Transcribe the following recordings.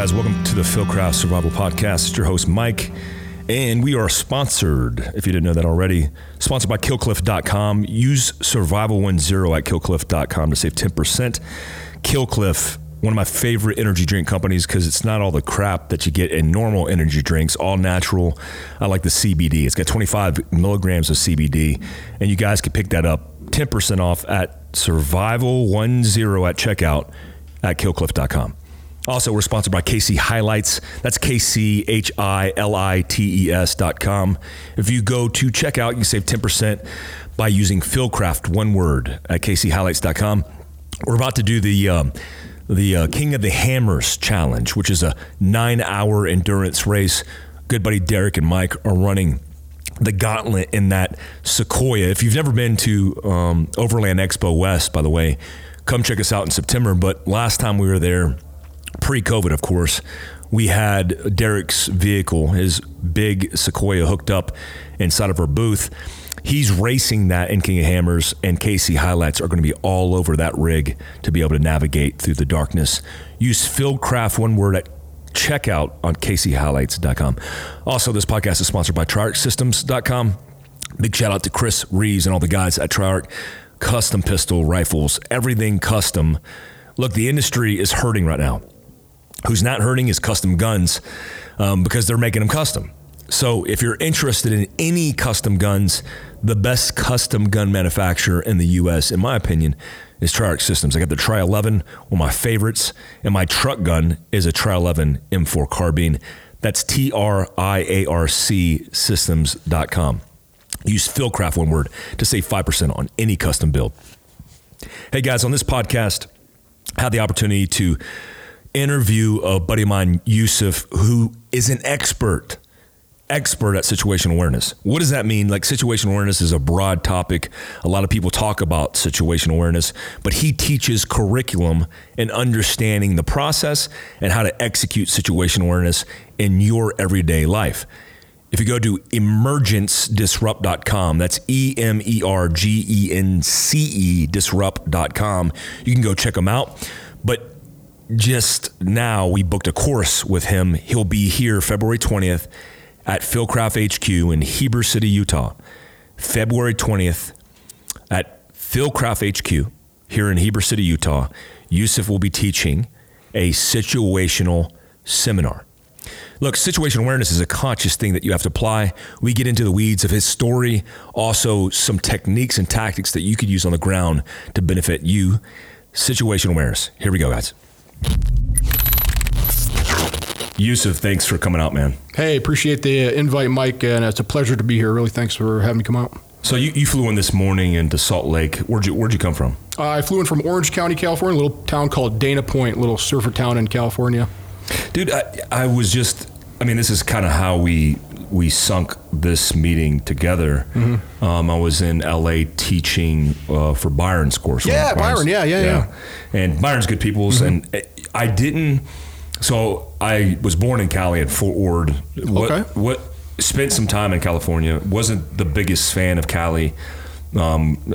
guys? Welcome to the Fieldcraft Survival Podcast. It's your host, Mike, and we are sponsored, if you didn't know that already, sponsored by KillCliff.com. Use Survival10 at KillCliff.com to save 10%. KillCliff, one of my favorite energy drink companies because it's not all the crap that you get in normal energy drinks, all natural. I like the CBD. It's got 25 milligrams of CBD, and you guys can pick that up 10% off at Survival10 at checkout at KillCliff.com. Also, we're sponsored by KC HiLiTES. That's K-C-H-I-L-I-T-E-S dot com. If you go to checkout, you save 10% by using Fieldcraft, one word, at KCHiLiTES.com. We're about to do the um, the uh, King of the Hammers challenge, which is a nine-hour endurance race. Good buddy Derek and Mike are running the gauntlet in that Sequoia. If you've never been to um, Overland Expo West, by the way, come check us out in September. But last time we were there, pre COVID, of course, we had Derek's vehicle, his big Sequoia, hooked up inside of our booth. He's racing that in King of Hammers, and KC HiLiTES are going to be all over that rig to be able to navigate through the darkness. Use Fieldcraft, one word, at checkout on KCHiLiTES.com. Also, this podcast is sponsored by TriArcSystems.com. Big shout out to Chris Reeves and all the guys at TriArc. Custom pistol rifles, everything custom. Look, the industry is hurting right now. Who's not hurting is custom guns um, because they're making them custom. So if you're interested in any custom guns, the best custom gun manufacturer in the U.S., in my opinion, is Triarc Systems. I got the Tri 11, one of my favorites, and my truck gun is a Tri 11 M4 carbine. That's T R I A R C systems.com. Use Fieldcraft, one word, to save 5% on any custom build. Hey guys, on this podcast, I had the opportunity to interview a buddy of mine, Yusuf, who is an expert expert at situation awareness. What does that mean? Like situation awareness is a broad topic. A lot of people talk about situation awareness, but he teaches curriculum and understanding the process and how to execute situation awareness in your everyday life. If you go to emergencedisrupt.com, that's E M E R G E N C E disrupt.com, you can go check them out. But just now, we booked a course with him. He'll be here February 20th at Fieldcraft HQ in Heber City, Utah. February 20th at Fieldcraft HQ here in Heber City, Utah. Yusuf will be teaching a situational seminar. Look, situation awareness is a conscious thing that you have to apply. We get into the weeds of his story, also some techniques and tactics that you could use on the ground to benefit you. Situation awareness. Here we go, guys. Yusuf, thanks for coming out, man. Hey, appreciate the invite, Mike, and it's a pleasure to be here. Really, thanks for having me come out. So you, you flew in this morning into Salt Lake. Where'd you Where'd you come from? Uh, I flew in from Orange County, California, a little town called Dana Point, little surfer town in California. Dude, I, I was just. I mean, this is kind of how we we sunk this meeting together. Mm-hmm. Um, I was in LA teaching uh, for Byron's course. Yeah, Byron. Yeah, yeah, yeah, yeah. And Byron's good people's, mm-hmm. and I didn't. So I was born in Cali at Fort Ord. What, Okay. What spent some time in California. Wasn't the biggest fan of Cali. Um,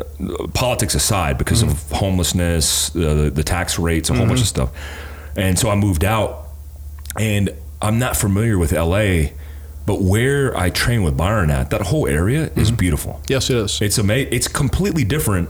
politics aside, because of homelessness, the, the tax rates, a whole bunch of stuff, and so I moved out, and I'm not familiar with LA, but where I train with Byron at, that whole area is mm-hmm. beautiful. Yes, it is. It's amazing. It's completely different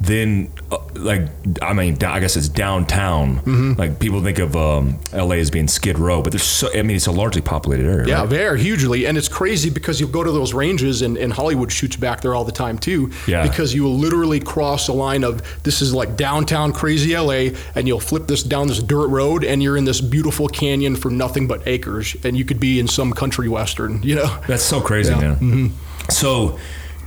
than uh, like I mean I guess it's downtown. Mm-hmm. Like people think of um, LA as being Skid Row, but there's so I mean it's a largely populated area. Yeah, right? very hugely, and it's crazy because you go to those ranges, and, and Hollywood shoots back there all the time too. Yeah. Because you will literally cross a line of this is like downtown crazy LA, and you'll flip this down this dirt road, and you're in this beautiful canyon for nothing but acres, and you could be in some country western. You know. That's so crazy, Yeah. Mm-hmm. man. So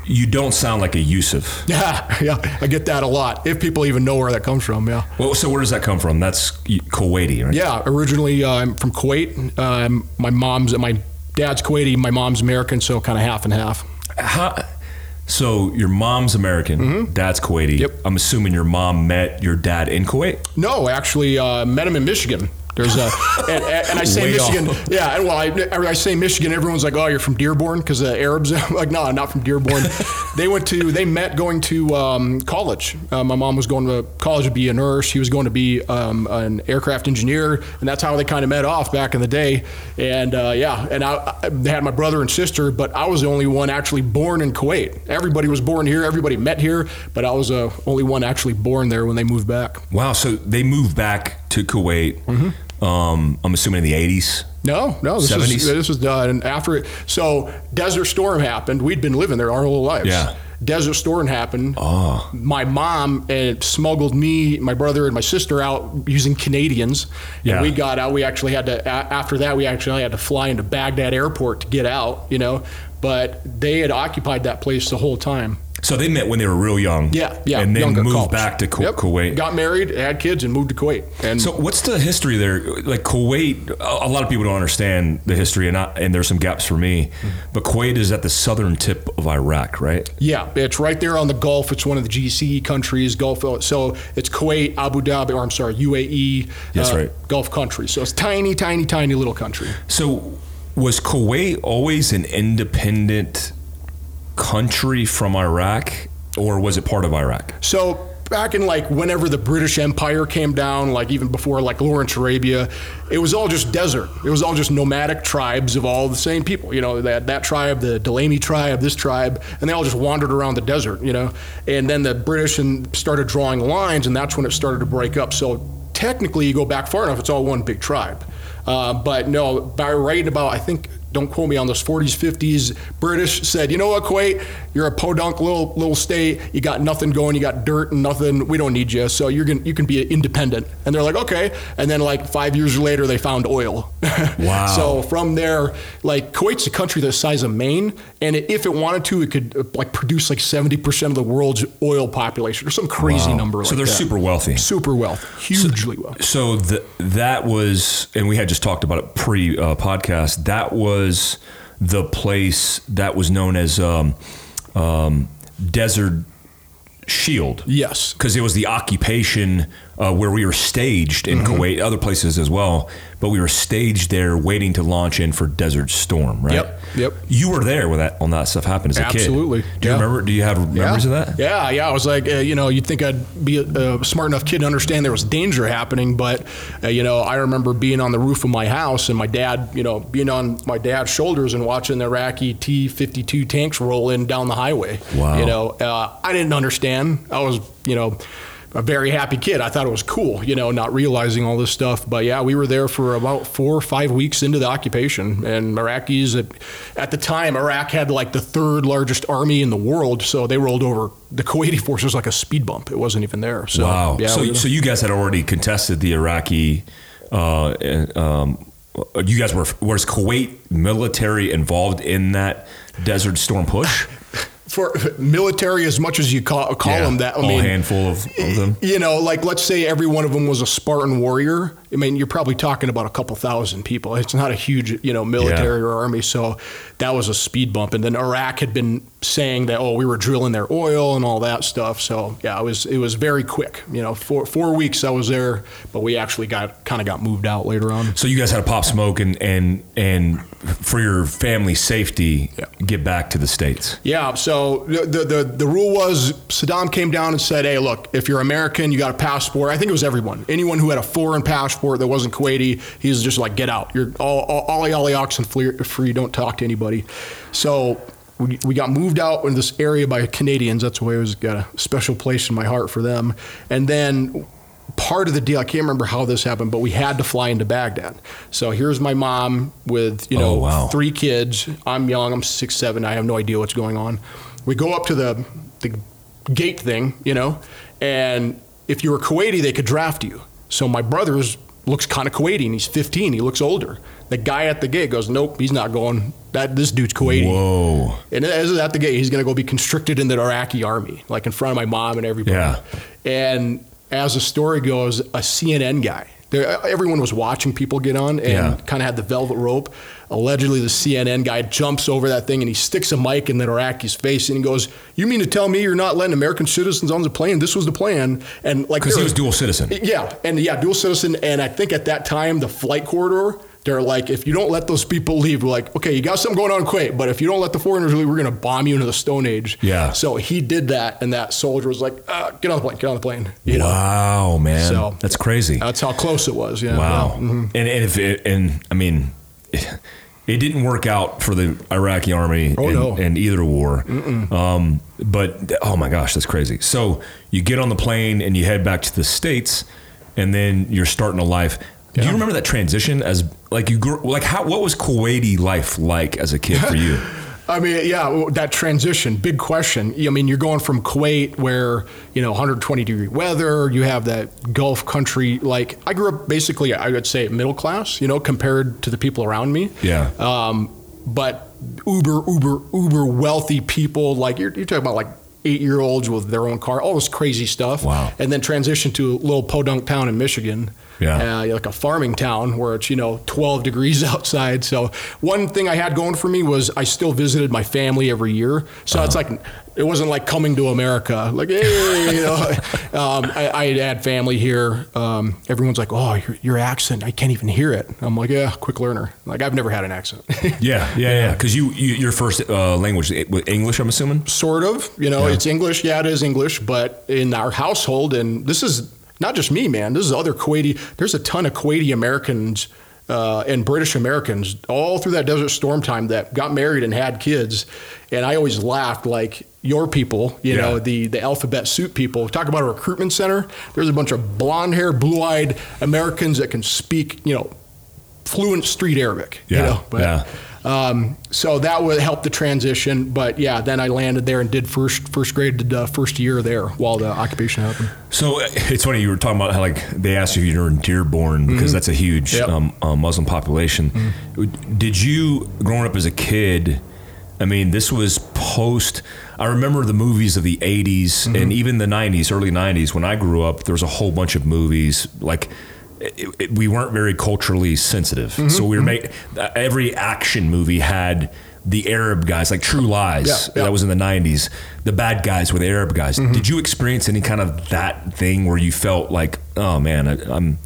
you don't sound like a Yusuf. Yeah, yeah, I get that a lot. If people even know where that comes from, yeah. Well, so where does that come from? That's Kuwaiti, right? Yeah, originally uh, I'm from Kuwait. Um, my mom's my dad's Kuwaiti, my mom's American, so kind of half and half. How, so your mom's American, dad's Kuwaiti. Mm-hmm. Yep. I'm assuming your mom met your dad in Kuwait. No, actually, uh, met him in Michigan. There's a, and, and I say Way Michigan, off. yeah. And well, I, I say Michigan, everyone's like, oh, you're from Dearborn because the Arabs. I'm like, no, I'm not from Dearborn. they went to, they met going to um, college. Uh, my mom was going to college to be a nurse. He was going to be um, an aircraft engineer, and that's how they kind of met off back in the day. And uh, yeah, and I, I they had my brother and sister, but I was the only one actually born in Kuwait. Everybody was born here. Everybody met here, but I was the only one actually born there when they moved back. Wow. So they moved back to Kuwait. Um, I'm assuming in the 80s. No, no, this 70s? is this was done after it. So Desert Storm happened. We'd been living there our whole lives. Yeah. Desert Storm happened. Oh. My mom uh, smuggled me, my brother, and my sister out using Canadians. Yeah. And we got out. We actually had to. After that, we actually had to fly into Baghdad Airport to get out. You know, but they had occupied that place the whole time. So they met when they were real young. Yeah, yeah. And then moved college. back to Ku- Yep. Kuwait. Got married, had kids, and moved to Kuwait. And So what's the history there? Like Kuwait, a lot of people don't understand the history, and I, and there's some gaps for me. Mm-hmm. But Kuwait is at the southern tip of Iraq, right? Yeah, it's right there on the Gulf. It's one of the GCC countries, Gulf. So it's Kuwait, Abu Dhabi, or I'm sorry, UAE. That's right. Gulf country. So it's tiny, tiny, tiny little country. So was Kuwait always an independent country from Iraq, or was it part of Iraq? So back in like whenever the British Empire came down, like even before like Lawrence Arabia, it was all just desert. It was all just nomadic tribes of all the same people. You know, that that tribe, the Delaney tribe, this tribe, and they all just wandered around the desert. You know, and then the British and started drawing lines, and that's when it started to break up. So technically, you go back far enough, it's all one big tribe. Uh, but no, by right about I think don't quote me on this. 40s 50s british said you know what kuwait? You're a podunk little little state. You got nothing going. You got dirt and nothing. We don't need you. So you're gonna you can be independent. And they're like okay. And then like five years later they found oil. Wow. so from there like kuwait's a country the size of maine. And it, if it wanted to it could like produce like 70% of the world's oil population or some crazy Wow. number So like they're that. super wealthy. super wealthy. Hugely wealthy. So the, that was, and we had just talked about it pre uh, podcast. That was the place that was known as um, um, Desert Shield. yes because it was the occupation uh, where we were staged in Mm-hmm. Kuwait, other places as well. But we were staged there, waiting to launch in for Desert Storm. Right? Yep, yep. You were there when that when that stuff happened as a Absolutely, kid. Absolutely. Do you yeah. remember? Do you have memories of that? Yeah, yeah. I was like, uh, you know, you'd think I'd be a, a smart enough kid to understand there was danger happening, but uh, you know, I remember being on the roof of my house and my dad, you know, being on my dad's shoulders and watching the Iraqi T-52 tanks roll in down the highway. Wow. You know, uh, I didn't understand. I was, you know. A very happy kid. I thought it was cool, you know, not realizing all this stuff. But yeah, we were there for about four or five weeks into the occupation, and Iraqis at, at the time, Iraq had like the third largest army in the world, so they rolled over the Kuwaiti forces like a speed bump. It wasn't even there. So wow. yeah, so we- so you guys had already contested the Iraqi. Uh, um, you guys were was Kuwait military involved in that Desert Storm push? For military as much as you call, call them that. I mean, handful of, of them. you know, like let's say every one of them was a Spartan warrior. I mean, you're probably talking about a couple thousand people. It's not a huge, you know, military Yeah. or army. So that was a speed bump. And then Iraq had been saying that, oh, we were drilling their oil and all that stuff. So yeah, it was it was very quick. You know, four four weeks I was there, but we actually got kind of got moved out later on. So you guys had to pop smoke and and and for your family's safety, Yeah. get back to the states. Yeah. So the, the the rule was Saddam came down and said, "Hey, look, if you're American, you got a passport. I think it was everyone, anyone who had a foreign passport that wasn't Kuwaiti. He's just like, get out. You're all all, all, all oxen free, free. Don't talk to anybody." So. We, we got moved out in this area by Canadians. That's why I was got a special place in my heart for them. And then part of the deal, I can't remember how this happened, but we had to fly into Baghdad. So here's my mom with, you know, Oh, wow. three kids. I'm young. I'm six, seven. I have no idea what's going on. We go up to the the gate thing, you know, and if you were Kuwaiti, they could draft you. So my brother's looks kind of Kuwaiti, and he's 15. He looks older. The guy at the gate goes, "Nope, he's not going. That this dude's Kuwaiti." Whoa. And as at the gate, he's going to go be constricted in the Iraqi army, like in front of my mom and everybody. Yeah. And as the story goes, a CNN guy There, everyone was watching people get on and Yeah. kind of had the velvet rope. Allegedly, the CNN guy jumps over that thing and he sticks a mic in the Iraqi's face and he goes, "You mean to tell me you're not letting American citizens on the plane? This was the plan." And like Because he was dual citizen. yeah, and yeah, dual citizen. And I think at that time, the flight corridor, they're like, if you don't let those people leave, we're like, okay, you got something going on in Kuwait, but if you don't let the foreigners leave, we're going to bomb you into the Stone Age. Yeah. So he did that, and that soldier was like, uh, get on the plane, get on the plane. You know, Wow, man, So- that's crazy. that's how close it was. Yeah. Wow. Yeah. Mhm. And and if it, and I mean, it didn't work out for the Iraqi army Oh, in, no. in either war. Um, but oh my gosh, that's crazy. So you get on the plane and you head back to the states, and then you're starting a life. Do you remember that transition as like you grew like how what was Kuwaiti life like as a kid for you? I mean, yeah, that transition, big question. I mean, you're going from Kuwait, where you know 120 degree weather, you have that Gulf country. Like, I grew up basically, I would say, middle class. You know, compared to the people around me. Yeah. Um, but uber, uber, uber wealthy people. Like you're, you're talking about like eight year olds with their own car, all this crazy stuff. Wow. And then transition to a little podunk town in Michigan. Yeah. Uh, like a farming town where it's you know 12 degrees outside. So one thing I had going for me was I still visited my family every year. So it's like it wasn't like coming to America. Like hey, you know, um, I, I had family here. Um, everyone's like, oh, your, your accent, I can't even hear it. I'm like, yeah, quick learner. Like I've never had an accent. Yeah, yeah, yeah. Because you, you your first uh, language was English, I'm assuming. sort of. You know, Yeah. it's English. Yeah, it is English. But in our household, and this is not just me, man. This is other Kuwaiti. There's a ton of Kuwaiti Americans uh, and British Americans all through that Desert Storm time that got married and had kids. And I always laughed like your people, you Yeah. know, the the alphabet soup people. Talk about a recruitment center. There's a bunch of blonde hair, blue eyed Americans that can speak, you know, fluent street Arabic. Yeah, You know, but, yeah. Um, so that would help the transition. But yeah, then I landed there and did first first grade, did uh, first year there while the occupation happened. So uh, it's funny you were talking about how like they asked you if you're in Dearborn because that's a huge Mm-hmm. Yep. Mm-hmm. um, uh, Muslim population. Did you growing up as a kid? I mean, this was post. I remember the movies of the '80s Mm-hmm. and even the '90s, early '90s. When I grew up, there was a whole bunch of movies like. It, it- we weren't very culturally sensitive, Mm-hmm. so we were made. Every action movie had the Arab guys, like True Lies. Yeah, yeah. That was in the '90s. The bad guys were the Arab guys. Mm-hmm. Did you experience any kind of that thing where you felt like, oh man, I, I'm.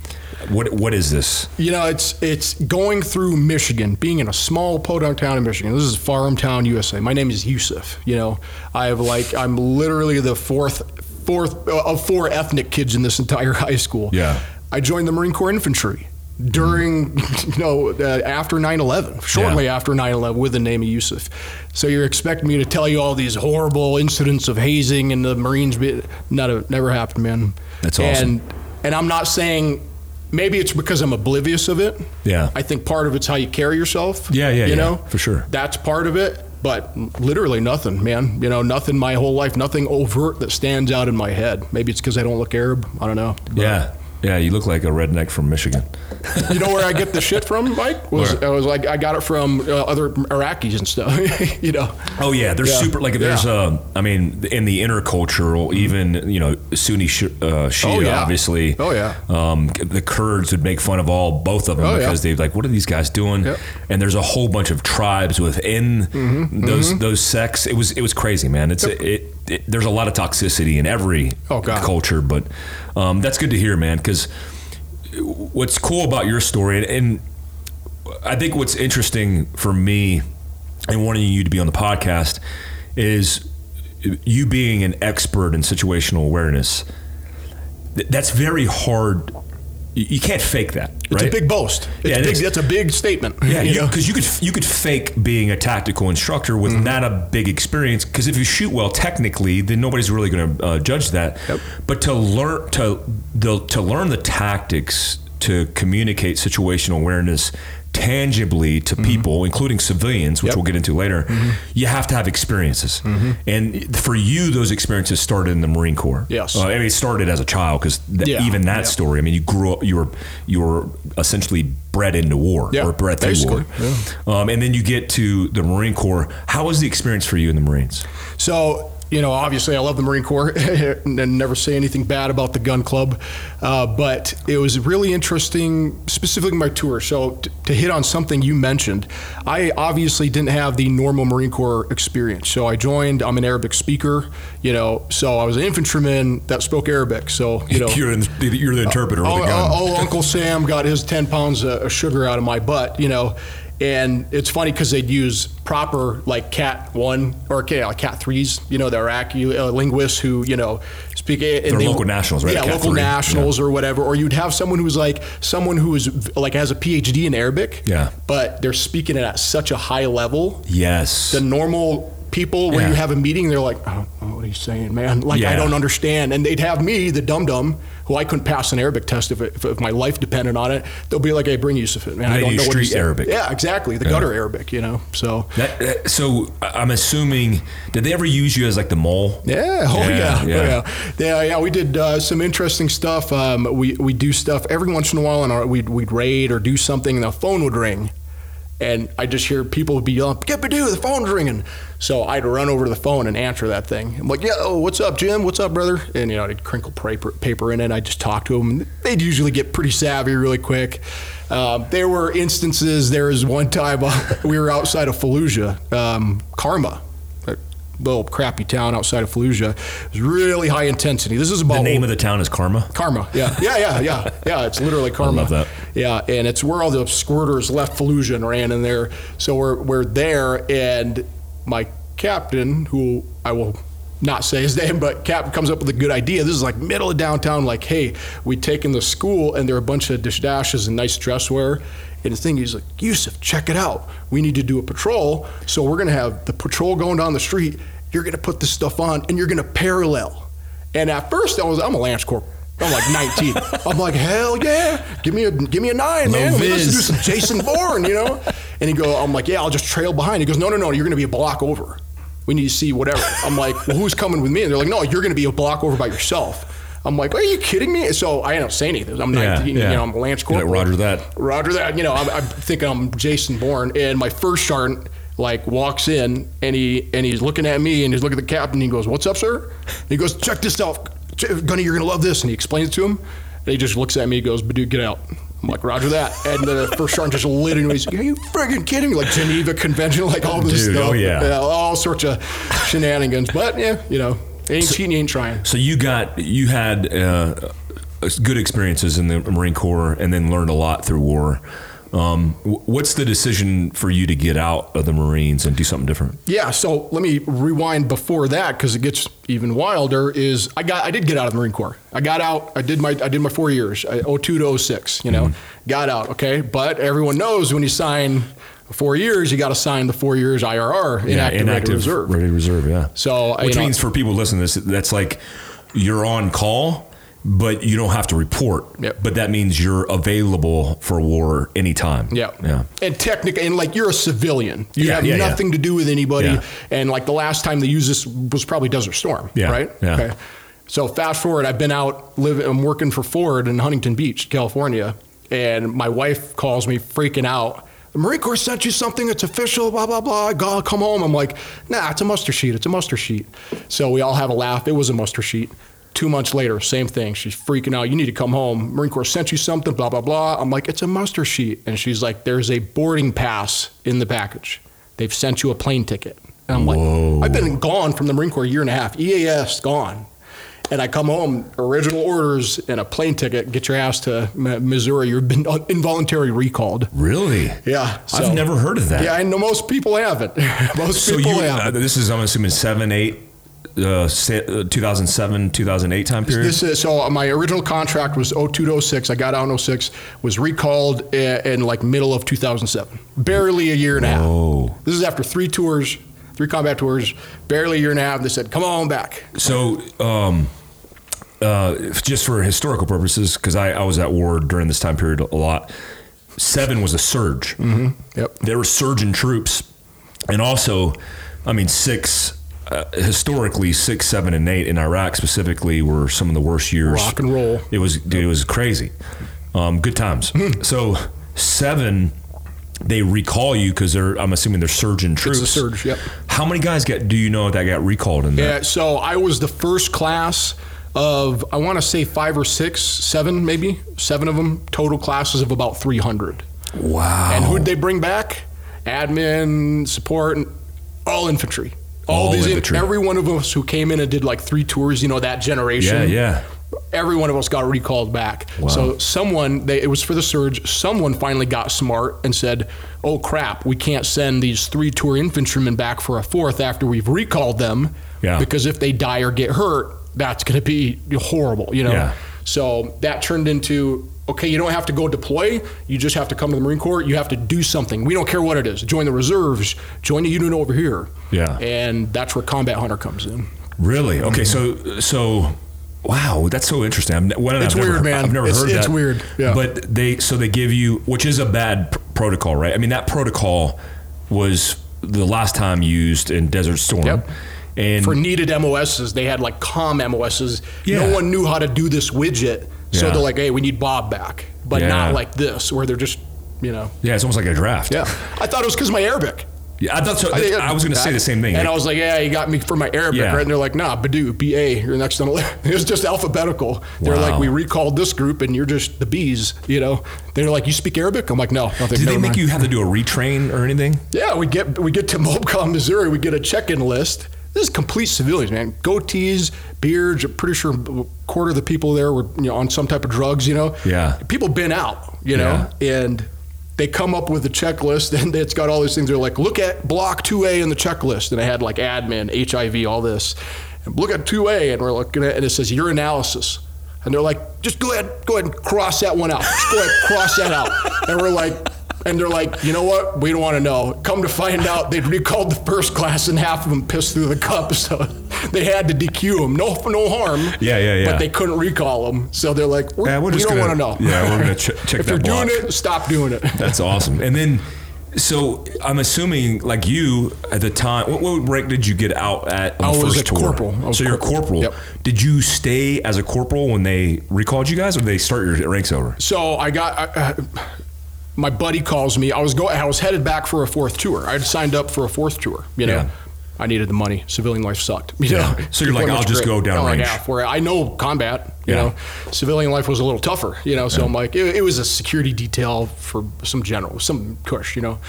What what is this? You know, it's it's going through Michigan, being in a small podunk town in Michigan. This is farm town, USA. My name is Yusuf. You know, I have like I'm literally the fourth fourth uh, of four ethnic kids in this entire high school. Yeah. I joined the Marine Corps Infantry during, you know, uh, after 9/11, shortly Yeah. after 9/11, with the name of Yusuf. So you're expecting me to tell you all these horrible incidents of hazing and the Marines? Be, not a, never happened, man. That's awesome. And and I'm not saying. Maybe it's because I'm oblivious of it. Yeah. I think part of it's how you carry yourself. Yeah, yeah, You yeah, know, for sure. That's part of it. But literally nothing, man. You know, nothing my whole life, nothing overt that stands out in my head. Maybe it's because I don't look Arab. I don't know. But- Yeah, yeah. You look like a redneck from Michigan. you know where I get the shit from, Mike? Was Where? I was like I got it from uh, other Iraqis and stuff. you know. Oh yeah, they're Yeah. super. Like if there's Yeah. a, I mean, in the intercultural, even you know, Sunni sh- uh, Shia, Oh, yeah. obviously. Oh, yeah. Um, the Kurds would make fun of all both of them Oh, yeah. because they're like, what are these guys doing? Yep. And there's a whole bunch of tribes within Mm-hmm, those those sects. It was it was crazy, man. It's it, it, There's a lot of toxicity in every Oh, culture, but um, that's good to hear, man. Because what's cool about your story, and, and I think what's interesting for me and wanting you to be on the podcast is you being an expert in situational awareness. Th- That's very hard. You you can't fake that, It's right? a big boast. It's Yeah, big, that's a big statement. Yeah, you because you, could you could fake being a tactical instructor with Mm-hmm. not a big experience. Because if you shoot well technically, then nobody's really going to uh, judge that. Yep. But to learn to the to learn the tactics to communicate situational awareness tangibly to people, including civilians, which Mm-hmm. Yep. Mm-hmm. we'll get into later, you have to have experiences. And for you, those experiences started in the Marine Corps. Yes. Uh, I mean, it started as a child because Yeah, even that yeah. story. I mean, you grew up. You were you were essentially bred into war Yeah, or bred through war. basically, Um, and then you get to the Marine Corps. How was the experience for you in the Marines? So you know, obviously, I love the Marine Corps and never say anything bad about the gun club. Uh, but it was really interesting, specifically my tour. So, t- to hit on something you mentioned, I obviously didn't have the normal Marine Corps experience. So, I joined, I'm an Arabic speaker, you know, so I was an infantryman that spoke Arabic. So, you know, you're, in, you're the interpreter oh, the gun. oh, oh, Uncle Sam got his 10 pounds of sugar out of my butt, you know. And it's funny because they'd use proper like Cat one or okay, like Cat threes, you know, the Iraqi uh, linguists who you know speak. And They're local nationals, right? Yeah, Cat local three. nationals or whatever. Or you'd have someone who's like someone who is like has a PhD in Arabic. Yeah. But they're speaking it at such a high level. Yes. The normal people when Yeah. you have a meeting, they're like, I don't know what he's saying, man. Like Yeah. I don't understand. And they'd have me, the dum dum, who I couldn't pass an Arabic test if, it, if, my life depended on it. They'll be like, "Hey, bring Yusuf in, man. I don't know what he's street saying." Arabic. Yeah, exactly. The gutter Arabic, you know. So That, that- so I- I'm assuming, did they ever use you as like the mole? Yeah, oh Yeah, yeah, yeah. yeah, yeah, yeah. yeah, We did uh, some interesting stuff. Um, we we do stuff every once in a while, and our, we'd we'd raid or do something, and the phone would ring, and I just hear people would be yelling, "Get Badu, the phone's ringing!" So I'd run over to the phone and answer that thing. I'm like, "Yeah, oh, what's up, Jim? What's up, brother?" And you know, I'd crinkle paper paper in it. I'd just talk to them. They'd usually get pretty savvy really quick. Um, there were instances. There was one time uh, we were outside of Fallujah, um, Karma a little crappy town outside of Fallujah. It was really high intensity. This is about The name of the town is Karma. Karma. Yeah, yeah, yeah, yeah, yeah. It's literally Karma. love that. Yeah, and it's where all the squirters left Fallujah and ran in there. So we're we're there, and my captain, who I will not say his name, but Captain comes up with a good idea. This is like middle of downtown. Like, hey, we'd taken the school, and there are a bunch of dish dashes and nice dress wear. And the thing, he's like, Yusuf, check it out. We need to do a patrol. So we're going to have the patrol going down the street. You're going to put this stuff on, and you're going to parallel. And at first, I was, I'm a Lance Corp. I'm like 19. I'm like, hell yeah, give me a give me a nine, man. Let's Viz. do some Jason Bourne, you know. And he go, I'm like, yeah, I'll just trail behind. He goes, no, no, no, you're going to be a block over. We need to see whatever. I'm like, well, who's coming with me? And they're like, no, you're going to be a block over by yourself. I'm like, are you kidding me? So I don't say anything. I'm 19, Yeah, you know, I'm a Lance Corporal. Roger that. Roger that. You know, I'm, I'm thinking I'm Jason Bourne, and my first sergeant like walks in and he and he's looking at me and he's looking at the captain. And he goes, "What's up, sir?" And he goes, "Check this out, Gunny. You're gonna love this." And he explains it to him. And he just looks at me. and goes, "But dude, get out." I'm like, "Roger that." And the first sergeant just lit into me. He's like, "Are you friggin' kidding me?" Like Geneva Convention, like all this Dude, stuff. oh, yeah. all sorts of shenanigans. But yeah, you know, ain't cheating, ain't trying. So you got you had uh, good experiences in the Marine Corps, and then learned a lot through war. Um, what's the decision for you to get out of the Marines and do something different? Yeah, so let me rewind before that because it gets even wilder. Is I got I did get out of the Marine Corps. I got out. I did my I did my four years, I- 02 to 06. You know, Mm-hmm. got out. Okay, but everyone knows when you sign four years, you got to sign the four years IRR, inactive, ready reserve. ready reserve, yeah. So, which you know- means for people listening to this, that's like you're on call, but you don't have to report. Yep. But that means you're available for war anytime. Yeah. yeah. And technically, and like you're a civilian. You Yeah, have yeah, yeah. nothing to do with anybody. Yeah. And like the last time they used this was probably Desert Storm. Yeah, Right? yeah. Okay. So fast forward, I've been out living, I'm working for Ford in Huntington Beach, California. And my wife calls me freaking out. The Marine Corps sent you something, it's official, blah, blah, blah. I gotta come home. I'm like, nah, it's a muster sheet. It's a muster sheet. So we all have a laugh. It was a muster sheet. Two months later, same thing. She's freaking out. You need to come home. Marine Corps sent you something, blah, blah, blah. I'm like, it's a muster sheet. And she's like, there's a boarding pass in the package. They've sent you a plane ticket. And I'm Whoa. like, I've been gone from the Marine Corps a year and a half. EAS gone. And I come home, original orders and a plane ticket. Get your ass to Missouri. You've been involuntarily recalled. Really? Yeah, so- I've never heard of that. Yeah, I know most people haven't. most So people you, uh, haven't. this is I'm assuming seven, eight, uh, uh, 2007, 2008 time period. This is so. My original contract was 02 to 06. I got out in 06. Was recalled in, in like middle of 2007. Barely a year and a half. This is after three tours, three combat tours. Barely a year and a half. They said, "Come on back." So, um, uh, just for historical purposes, because I, I was at war during this time period a lot. Seven was a surge. Yep. There were surgeon troops, and also, I mean, six. Uh, historically, six, seven, and eight in Iraq specifically were some of the worst years. Rock and roll. It was dude, it was crazy. Um, good times. so seven, they recall you because they're. I'm assuming they're surgeon troops. It's a surge. Yep. How many guys get? Do you know that got recalled in that? Yeah, so I was the first class of I want to say five or six, seven maybe, seven of them total classes of about 300. Wow. And who'd they bring back? Admin, support, and all infantry. All, All these, infantry. every one of us who came in and did like three tours, you know, that generation. Yeah, yeah. Every one of us got recalled back. Wow. So someone, they, it was for the surge. Someone finally got smart and said, "Oh crap, we can't send these three tour infantrymen back for a fourth after we've recalled them, Yeah. because if they die or get hurt, that's going to be horrible." You know. Yeah. So that turned into okay, you don't have to go deploy. You just have to come to the Marine Corps. You have to do something. We don't care what it is. Join the reserves. Join the unit over here. Yeah. And that's where Combat Hunter comes in. Really? Okay. So so. Wow, that's so interesting. I'm, It's I've never, weird, man. I've never It's- heard it's that. It's weird, yeah. But they so they give you, which is a bad pr- protocol, right? I mean, that protocol was the last time used in Desert Storm, Yep. and for needed MOSs, they had like COM MOSs. Yeah. No one knew how to do this widget. So Yeah. they're like, hey, we need Bob back. But Yeah. not like this, where they're just, you know. yeah, it's almost like a draft. Yeah. I thought it was because of my Arabic. Yeah, I thought so. I, was going to say the same thing. And I was like, yeah, you got me for my Arabic, Yeah. right? And they're like, nah, Badu, B-A, you're next on the list. It was just alphabetical. They're Wow. like, we recalled this group and you're just the B's, you know? They're like, you speak Arabic? I'm like, no. no Did they make you have to do a retrain or anything? Yeah, we get we get to Mobcom, Missouri. We get a check-in list. This is complete civilians, man. Goatees, beards. I'm pretty sure a quarter of the people there were you know on some type of drugs. You know. Yeah. People been out. You know, and they come up with a checklist, and it's got all these things. They're like, look at block two A in the checklist, and I had like admin, HIV, all this. And look at two A, and we're looking at, and it says your analysis. And they're like, just go ahead, go ahead and cross that one out. Just go ahead, cross that out. And we're like, and they're like, you know what? We don't want to know. Come to find out, they'd recalled the first class and half of them pissed through the cup. So they had to DQ them. No, no harm. Yeah, yeah, yeah. But they couldn't recall them. So they're like, we're, Yeah, we're we just don't want to know. yeah, we're gonna ch- check if that If you're block. doing it, stop doing it. That's awesome. And then, so I'm assuming, like you at the time, what, what rank did you get out at I was first a tour? corporal. I was so you're a corporal. Yep. Did you stay as a corporal when they recalled you guys, or did they start your ranks over? So I got. Uh, my buddy calls me. I was go. I was headed back for a fourth tour. I'd signed up for a fourth tour. You know, Yeah. I needed the money. Civilian life sucked. You Yeah. know? So you're like, I'll just great. go downrange. I'm like, yeah, where I know combat. You Yeah. know, civilian life was a little tougher. You know, so I'm like, it, it was a security detail for some general, some cush. You know.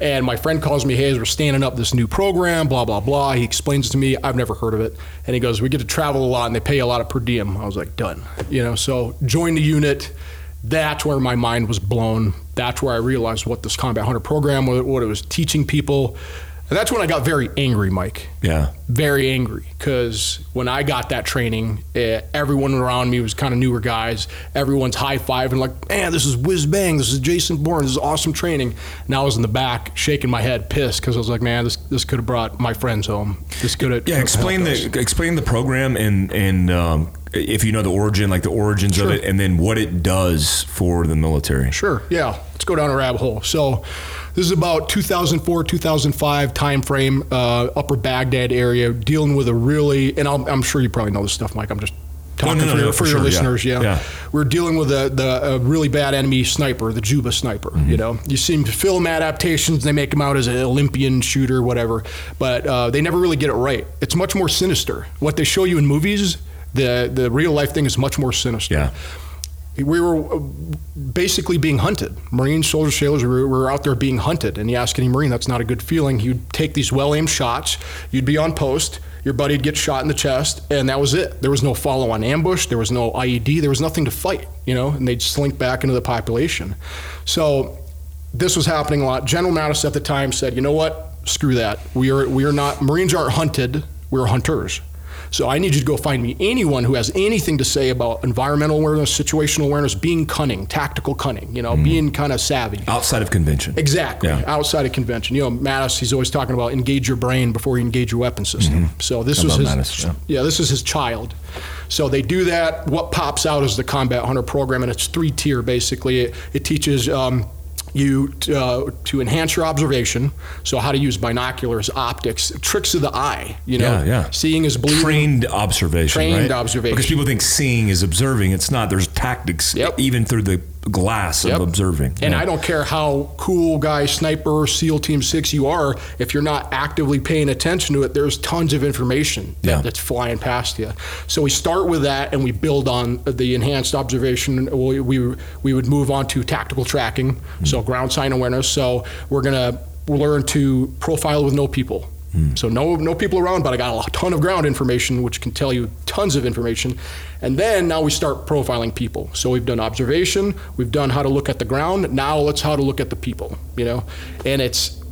And my friend calls me, hey, we're standing up this new program, blah, blah, blah. He explains it to me, I've never heard of it. And he goes, we get to travel a lot and they pay a lot of per diem. I was like, done. You know, so join the unit. That's where my mind was blown. That's where I realized what this Combat Hunter program, what what it was teaching people. And that's when I got very angry, Mike Yeah. very angry because when I got that training, eh, everyone around me was kind of newer guys. Everyone's high five and like, man, this is whiz bang. This is Jason Bourne. This is awesome training. And I was in the back shaking my head, pissed because I was like, man, this, this could have brought my friends home. This could have. Yeah. Explain the explain the program and and um, if you know the origin, like the origins of it, and then what it does for the military. Sure. Yeah. Let's go down a rabbit hole. So, this is about 2004, 2005 timeframe, uh, Upper Baghdad area, dealing with a really, and I'll, I'm sure you probably know this stuff, Mike. I'm just talking no, no, for, no, your, for for your sure, yeah. listeners. Yeah. Yeah. We're dealing with a, the, a really bad enemy sniper, the Juba sniper. Mm-hmm. You know, you see film adaptations, they make him out as an Olympian shooter, whatever, but uh, they never really get it right. It's much more sinister. What they show you in movies, the, the real life thing is much more sinister Yeah. we were uh, basically being hunted. Marines, soldiers, sailors, were, we were out there being hunted. And you ask any Marine, that's not a good feeling. You'd take these well aimed shots, you'd be on post, your buddy'd get shot in the chest, and that was it. There was no follow on ambush, there was no IED, there was nothing to fight, you know, and they'd slink back into the population. So this was happening a lot. General Mattis at the time said, you know what? Screw that. We are, we are not, Marines aren't hunted, we're hunters. So I need you to go find me anyone who has anything to say about environmental awareness, situational awareness, being cunning, tactical cunning, you know, being kind of savvy. Outside of convention. Exactly. Yeah. Outside of convention. You know, Mattis, he's always talking about engage your brain before you engage your weapon system. So this was his Mattis, yeah. this is his child. So they do that. What pops out is the Combat Hunter program, and it's three tier basically. It, it teaches um, you uh, to enhance your observation, so how to use binoculars, optics, tricks of the eye. You know, Yeah, yeah. seeing is believing. Trained observation. Trained right? observation. Because people think seeing is observing. It's not. There's tactics Yep. even through the glass Yep. of observing. And Yeah. I don't care how cool guy, sniper, SEAL Team Six you are, if you're not actively paying attention to it, there's tons of information that, Yeah. that's flying past you. So we start with that, and we build on the enhanced observation. We we, we would move on to tactical tracking, so hmm. ground sign awareness. So we're gonna learn to profile with no people. Hmm. So no no people around, but I got a ton of ground information, which can tell you tons of information. And then now we start profiling people. So we've done observation, we've done how to look at the ground. Now let's how to look at the people. You know, and it's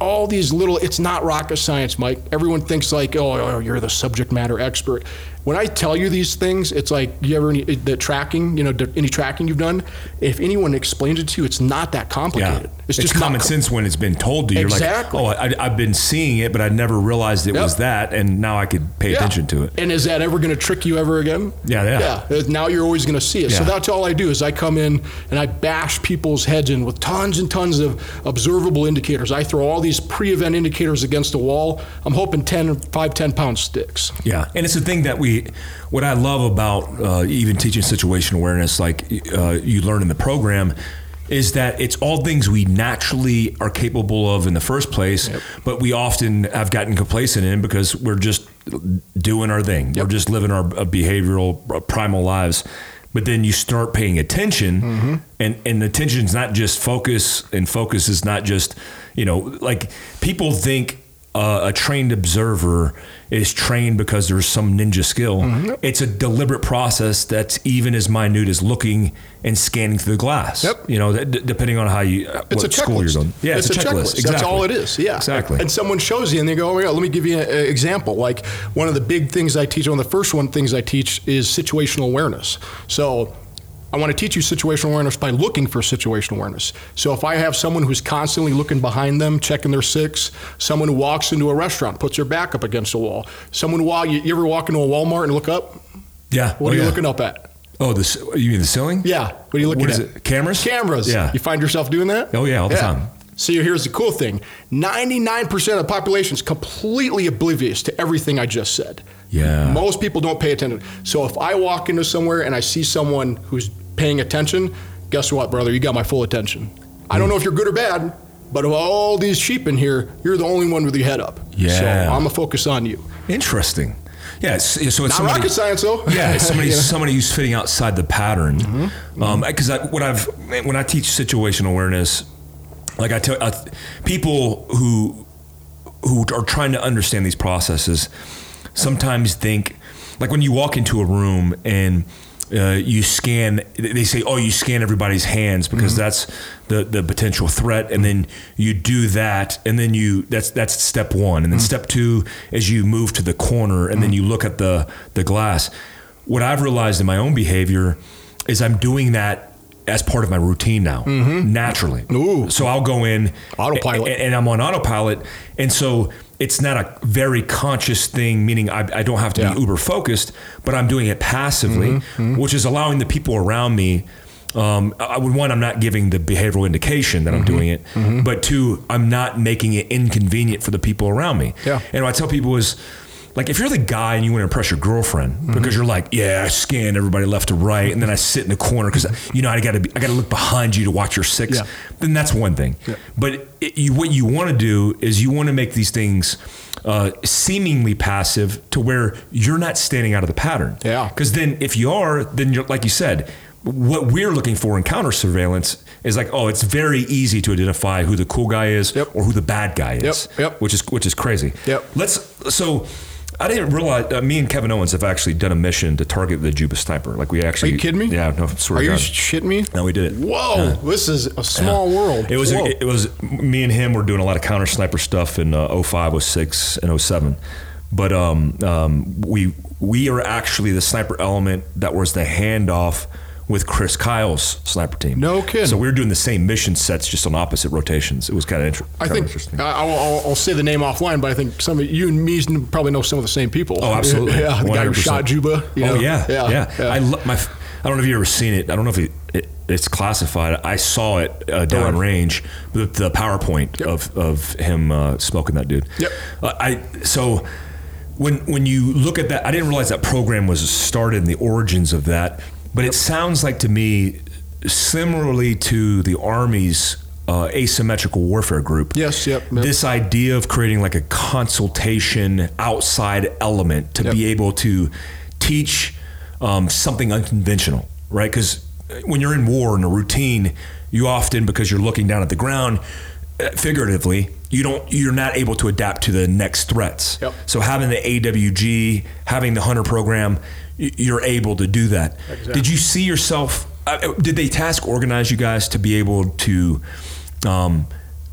all these little. It's not rocket science, Mike. Everyone thinks like, oh, oh, you're the subject matter expert. When I tell you these things, it's like you ever any, the tracking, you know, any tracking you've done. If anyone explains it to you, it's not that Yeah, complicated. it's, just common com- sense when it's been told to you. Exactly. You're like, oh, I, I've been seeing it, but I never realized it Yep. was that, and now I could pay Yeah. attention to it. And is that ever going to trick you ever again? Yeah, yeah. Yeah. Now you're always going to see it. So that's all I do is I come in and I bash people's heads in with tons and tons of observable indicators. I throw all these pre-event indicators against the wall. I'm hoping 10, 5, 10 pound sticks. Yeah, and it's the thing that we, what I love about uh, even teaching situation awareness, like uh, you learn in the program, is that it's all things we naturally are capable of in the first place, but we often have gotten complacent in because we're just doing our thing. We're just living our uh, behavioral uh, primal lives. But then you start paying attention, and and attention is not just focus, and focus is not just you know like people think uh, a trained observer is trained because there's some ninja skill. Mm-hmm. It's a deliberate process that's even as minute as looking and scanning through the glass. Yep. You know, d- depending on how you uh, It's what a school you're checklist. going. Yeah, it's, a, checklist. Exactly. That's all it is. Yeah, Exactly. And someone shows you, and they go, "Oh my god, let me give you an example." Like one of the big things I teach, one of the first one things I teach is situational awareness. So. I want to teach you situational awareness by looking for situational awareness. So if I have someone who's constantly looking behind them, checking their six, someone who walks into a restaurant, puts their back up against a wall, someone who walk, you, you ever walk into a Walmart and look up? yeah. What Oh, are you yeah. looking up at? Oh, this you mean the ceiling? Yeah. What are you looking What at? is it? Cameras? Cameras. Yeah. You find yourself doing that? Oh, yeah, all the time. So here's the cool thing 99% of the population is completely oblivious to everything I just said. Yeah. Most people don't pay attention. So if I walk into somewhere and I see someone who's paying attention, guess what, brother? You got my full attention. I don't know if you're good or bad, but of all these sheep in here, you're the only one with your head up. Yeah. So Yeah. I'm going to focus on you. Interesting. Yeah. It's, so it's Not somebody, rocket science, though. yeah, it's somebody know? somebody who's fitting outside the pattern. Mm-hmm. Because I what I've when I teach situational awareness, like I tell uh, people who who are trying to understand these processes, sometimes think like when you walk into a room and uh, you scan they say oh you scan everybody's hands because mm-hmm. that's the the potential threat and then you do that and then you that's that's step 1 and then mm. step 2 is you move to the corner and then mm. you look at the the glass. What i've realized in my own behavior is i'm doing that as part of my routine now mm-hmm. naturally. Ooh. so i'll go in Autopilot. and, and I'm on autopilot, and so it's not a very conscious thing. Meaning, I, I don't have to Yeah. be uber focused, but I'm doing it passively, mm-hmm, mm-hmm. which is allowing the people around me. Um, I would one, I'm not giving the behavioral indication that I'm mm-hmm, doing it, but two, I'm not making it inconvenient for the people around me. Yeah. And what I tell people is, like, if you're the guy and you want to impress your girlfriend because you're like, yeah, I scan everybody left to right, and then I sit in the corner because you know I got to be, I got to look behind you to watch your six. Yeah. Then that's one thing. But it, you, what you want to do is you want to make these things uh, seemingly passive to where you're not standing out of the pattern. Yeah. Because then if you are, then you're like you said. What we're looking for in counter surveillance is like, oh, it's very easy to identify who the cool guy is Yep. or who the bad guy is. Yep, yep. Which is which is crazy. Yep. Let's so. I didn't realize. Uh, me and Kevin Owens have actually done a mission to target the Juba sniper. Like we actually. Are you kidding me? Yeah. No. Swear Are you shitting me? No, we did it. Whoa, this is a small world. It was Whoa. it was me and him were doing a lot of counter sniper stuff in uh, 05, 06, and 07. But um, um, we we are actually the sniper element that was the handoff with Chris Kyle's sniper team. No kidding. So we were doing the same mission sets, just on opposite rotations. It was kind of inter- I think interesting. I'll, I'll, I'll say the name offline, but I think some of you and me probably know some of the same people. Oh, absolutely. Yeah, the guy who shot Juba. you oh know? yeah, yeah, yeah. I lo- my. I don't know if you ever seen it. I don't know if it, it, it's classified. I saw it uh, down range, the, the PowerPoint Yep. of, of him uh, smoking that dude. Yep. Uh, I so when when you look at that, I didn't realize that program was started in the origins of that. But it sounds like to me similarly to the Army's uh, asymmetrical warfare group. Yes, yep, yep. This idea of creating like a consultation outside element to Yep. be able to teach um, something unconventional, right? Because when you're in war in a routine, you often because you're looking down at the ground, uh, figuratively, you don't you're not able to adapt to the next threats. Yep. So having the AWG, having the hunter program, you're able to do that. Exactly. Did you see yourself? Uh, did they task organize you guys to be able to? Um,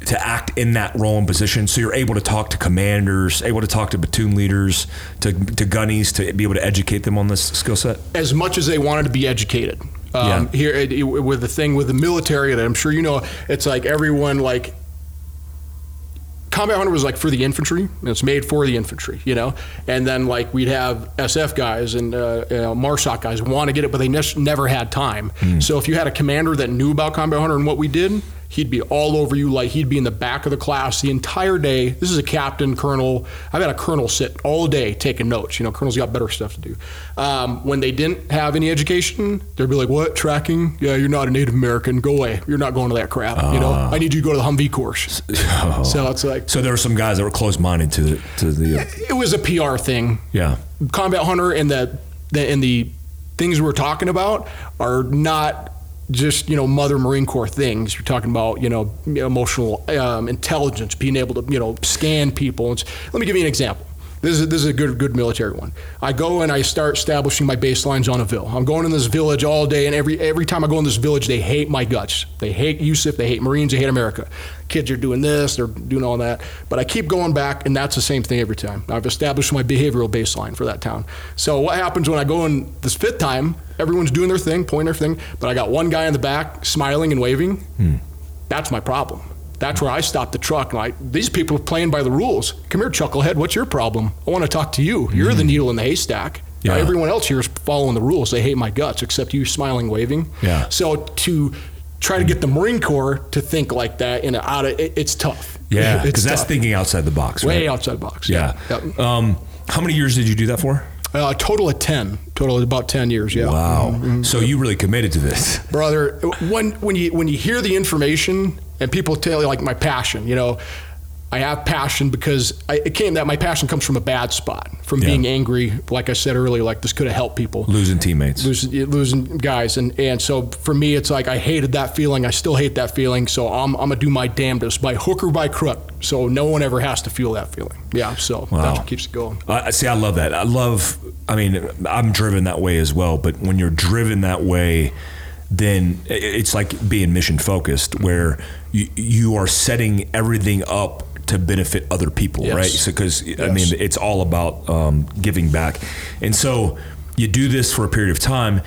to act in that role and position, so you're able to talk to commanders, able to talk to platoon leaders, to, to gunnies, to be able to educate them on this skill set. as much as they wanted to be educated. Um, Yeah. Here, it, it- with the thing with the military, that I'm sure you know, it's like everyone like combat hunter was like for the infantry. It's made for the infantry you know? And then like we'd have sf guys and uh, you know, marsoc guys want to get it but they ne- never had time. So if you had a commander that knew about combat hunter and what we did he'd be all over you like he'd be in the back of the class the entire day. This is a captain colonel. I've had a colonel sit all day taking notes. You know colonels got better stuff to do. Um, when they didn't have any education they'd be like what? Tracking? Yeah you're not a native american. Go away. You're not going to that crap you know? I need you to go to the humvee course. So it's like So there were some guys that were close-minded to the, to the uh, it was a PR thing. yeah. Combat Hunter and the, the and the things we're talking about are not just you know Mother Marine Corps things. You're talking about you know emotional um, intelligence, being able to you know scan people. Let me give you an example. This is, this is a good good military one. I go and I start establishing my baselines on a ville. I'm going in this village all day, and every every time I go in this village, they hate my guts. They hate Yusuf. They hate Marines. They hate America. Kids are doing this. They're doing all that. But I keep going back, and that's the same thing every time. I've established my behavioral baseline for that town. So what happens when I go in this fifth time? Everyone's doing their thing, pointing their thing, but I got one guy in the back smiling and waving. That's my problem. That's where I stop the truck. And like, these people are playing by the rules. Come here, chucklehead. What's your problem? I want to talk to you. You're the needle in the haystack. Now, everyone else here is following the rules. They hate my guts, except you smiling, waving. Yeah. So to try to get the Marine Corps to think like that in a, out of it, it's tough. Yeah, because that's thinking outside the box, right? way outside the box. Yeah. Yep. Um, how many years did you do that for? Uh, a total of ten. Total of about ten years. Yeah. Wow. So you really committed to this. brother when when you when you hear the information and people tell you like my passion you know i have passion because I, it came that my passion comes from a bad spot from Yeah. being angry like i said earlier like this could have helped people Losing teammates. losing, losing guys and and so for me it's like i hated that feeling i still hate that feeling so i'm, I'm gonna do my damnedest by hook or by crook so no one ever has to feel that feeling yeah so Wow. that's what keeps it going I see. I love that. I love. I mean, I'm driven that way as well. But when you're driven that way, then it's like being mission focused, where you you are setting everything up to benefit other people, Yes. right? So because I mean, it's all about um, giving back, and so you do this for a period of time,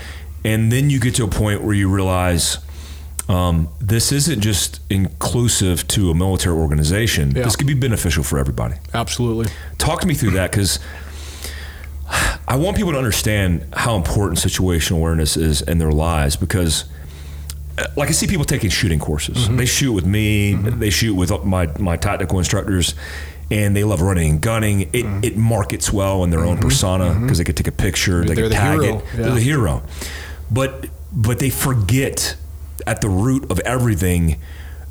and then you get to a point where you realize. Um, this isn't just inclusive to a military organization. Yeah. This could be beneficial for everybody. absolutely Talk to me through that because I want people to understand how important situational awareness is in their lives because. Like I see people taking shooting courses. They shoot with me. They shoot with my my tactical instructors, and they love running and gunning. It, mm-hmm. it markets well in their own mm-hmm. persona mm-hmm. because they could take a picture. They could the tag hero. it. Yeah. They're the hero. But but they forget at the root of everything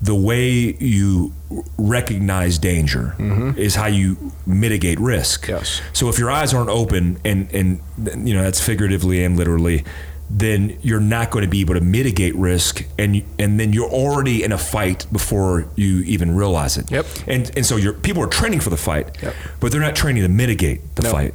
the way you recognize danger is how you mitigate risk. Yes. So if your eyes aren't open and and you know that's figuratively and literally then you're not going to be able to mitigate risk and and then you're already in a fight before you even realize it. Yep. And and so your people are training for the fight, Yep. but they're not training to mitigate the No. fight.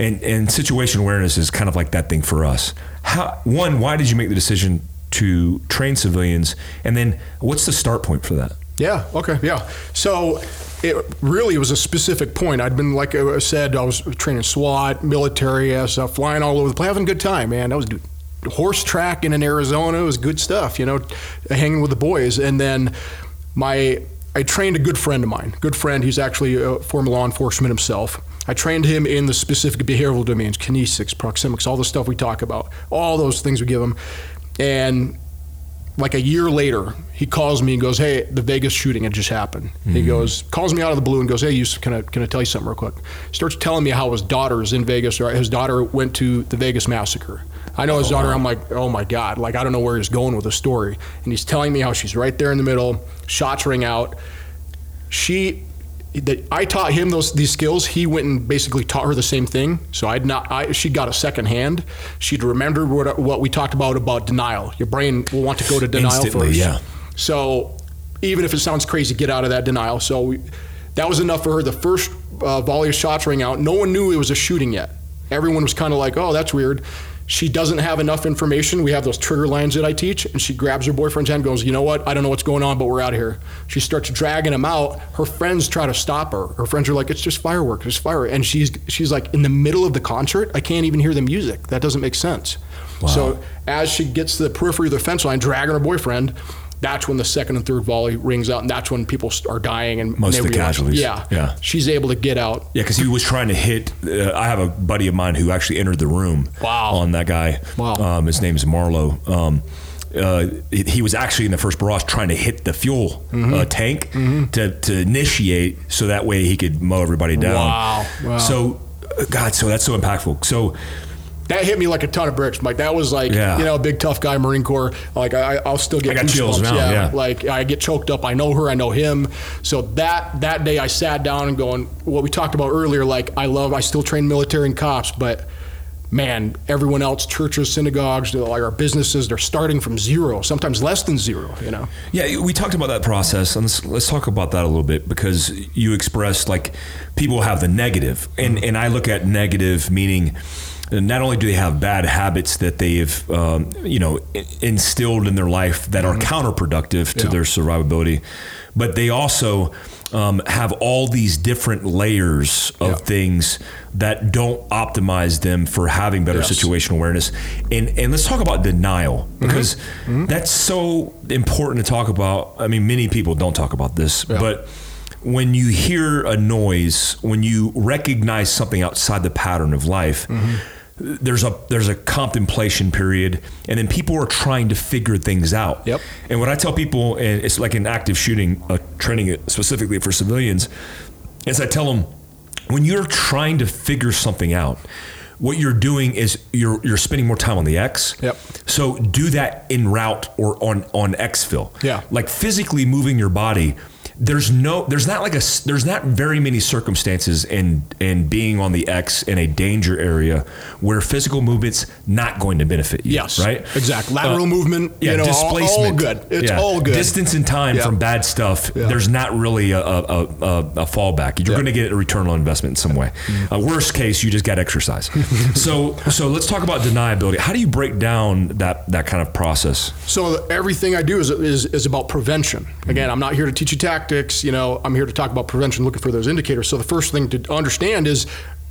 And and situation awareness is kind of like that thing for us. How one, why did you make the decision to train civilians? And then what's the start point for that? Yeah. Okay. Yeah. So it really was a specific point. I'd been, like I said, I was training SWAT, military, stuff, flying all over the place, having a good time, man. I was doing horse tracking in Arizona. It was good stuff, you know, hanging with the boys. And then my, I trained a good friend of mine, good friend. He's actually a former law enforcement himself. I trained him in the specific behavioral domains, kinesics, proxemics, all the stuff we talk about, all those things we give him. And like a year later, he calls me and goes, "Hey, the Vegas shooting had just happened." He mm-hmm. goes, calls me out of the blue and goes, "Hey, Yusuf, can I can I tell you something real quick?" Starts telling me how his daughter's in Vegas, or his daughter went to the Vegas massacre. I know his daughter. I'm like, oh my god, like I don't know where he's going with the story, and he's telling me how she's right there in the middle, shots ring out. She, that I taught him those these skills. He went and basically taught her the same thing. So I'd not. I, she got a second hand. She'd remembered what what we talked about about denial. Your brain will want to go to denial Instantly, first. yeah. So even if it sounds crazy, get out of that denial. So we, that was enough for her. The first uh, volley of shots rang out. No one knew it was a shooting yet. Everyone was kind of like, "Oh, that's weird." She doesn't have enough information. We have those trigger lines that I teach, and she grabs her boyfriend's hand, and goes, "You know what? I don't know what's going on, but we're out of here." She starts dragging him out. Her friends try to stop her. Her friends are like, "It's just fireworks. It's fireworks," and she's she's like in the middle of the concert. I can't even hear the music. That doesn't make sense. So as she gets to the periphery of the fence line, dragging her boyfriend, that's when the second and third volley rings out, and that's when people are dying and Most of the realize- casualties. Yeah, Yeah. She's able to get out. Yeah, because he was trying to hit. Uh, I have a buddy of mine who actually entered the room Wow. on that guy. Wow. Um, his name's Marlowe. Um, uh, he, was actually in the first barrage trying to hit the fuel Mm-hmm. uh, tank to, to initiate so that way he could mow everybody down. Wow. Wow. So, uh, God, so that's so impactful. So, That hit me like a ton of bricks, Mike. That was like, Yeah. you know, a big tough guy, Marine Corps. Like I, I'll still get I got chills goosebumps. now, yeah. like I get choked up. I know her. I know him. So that that day, I sat down and going, what we talked about earlier. Like I love. I still train military and cops, but man, everyone else, churches, synagogues, like our businesses, they're starting from zero, sometimes less than zero. You know. Yeah, we talked about that process, and let's, let's talk about that a little bit because you expressed like people have the negative, and and I look at negative meaning. Not only do they have bad habits that they've, um, you know, instilled in their life that are counterproductive to Yeah. their survivability, but they also um, have all these different layers of Yeah. things that don't optimize them for having better Yes. situational awareness. And and let's talk about denial Mm-hmm. because that's so important to talk about. I mean, many people don't talk about this, Yeah. but when you hear a noise, when you recognize something outside the pattern of life, Mm-hmm. There's a there's a contemplation period, and then people are trying to figure things out. Yep. And what I tell people, and it's like an active shooting, uh, training it specifically for civilians, is I tell them when you're trying to figure something out, what you're doing is you're you're spending more time on the X. Yep. So do that in route or on on exfil. Yeah. Like physically moving your body. There's no, there's not like a, there's not very many circumstances in in being on the X in a danger area where physical movement's not going to benefit you. Yes. Right. Exactly. Lateral Uh, movement. Yeah, you know, displacement. All, good. It's Yeah. all good. Distance and time Yeah. from bad stuff. Yeah. There's not really a, a, a, a fallback. You're going to get a return on investment in some way. Uh, worst case, you just got exercise. so so let's talk about deniability. How do you break down that that kind of process? So everything I do is, is is about prevention. Again, I'm not here to teach you tactics. You know, I'm here to talk about prevention, looking for those indicators. So the first thing to understand is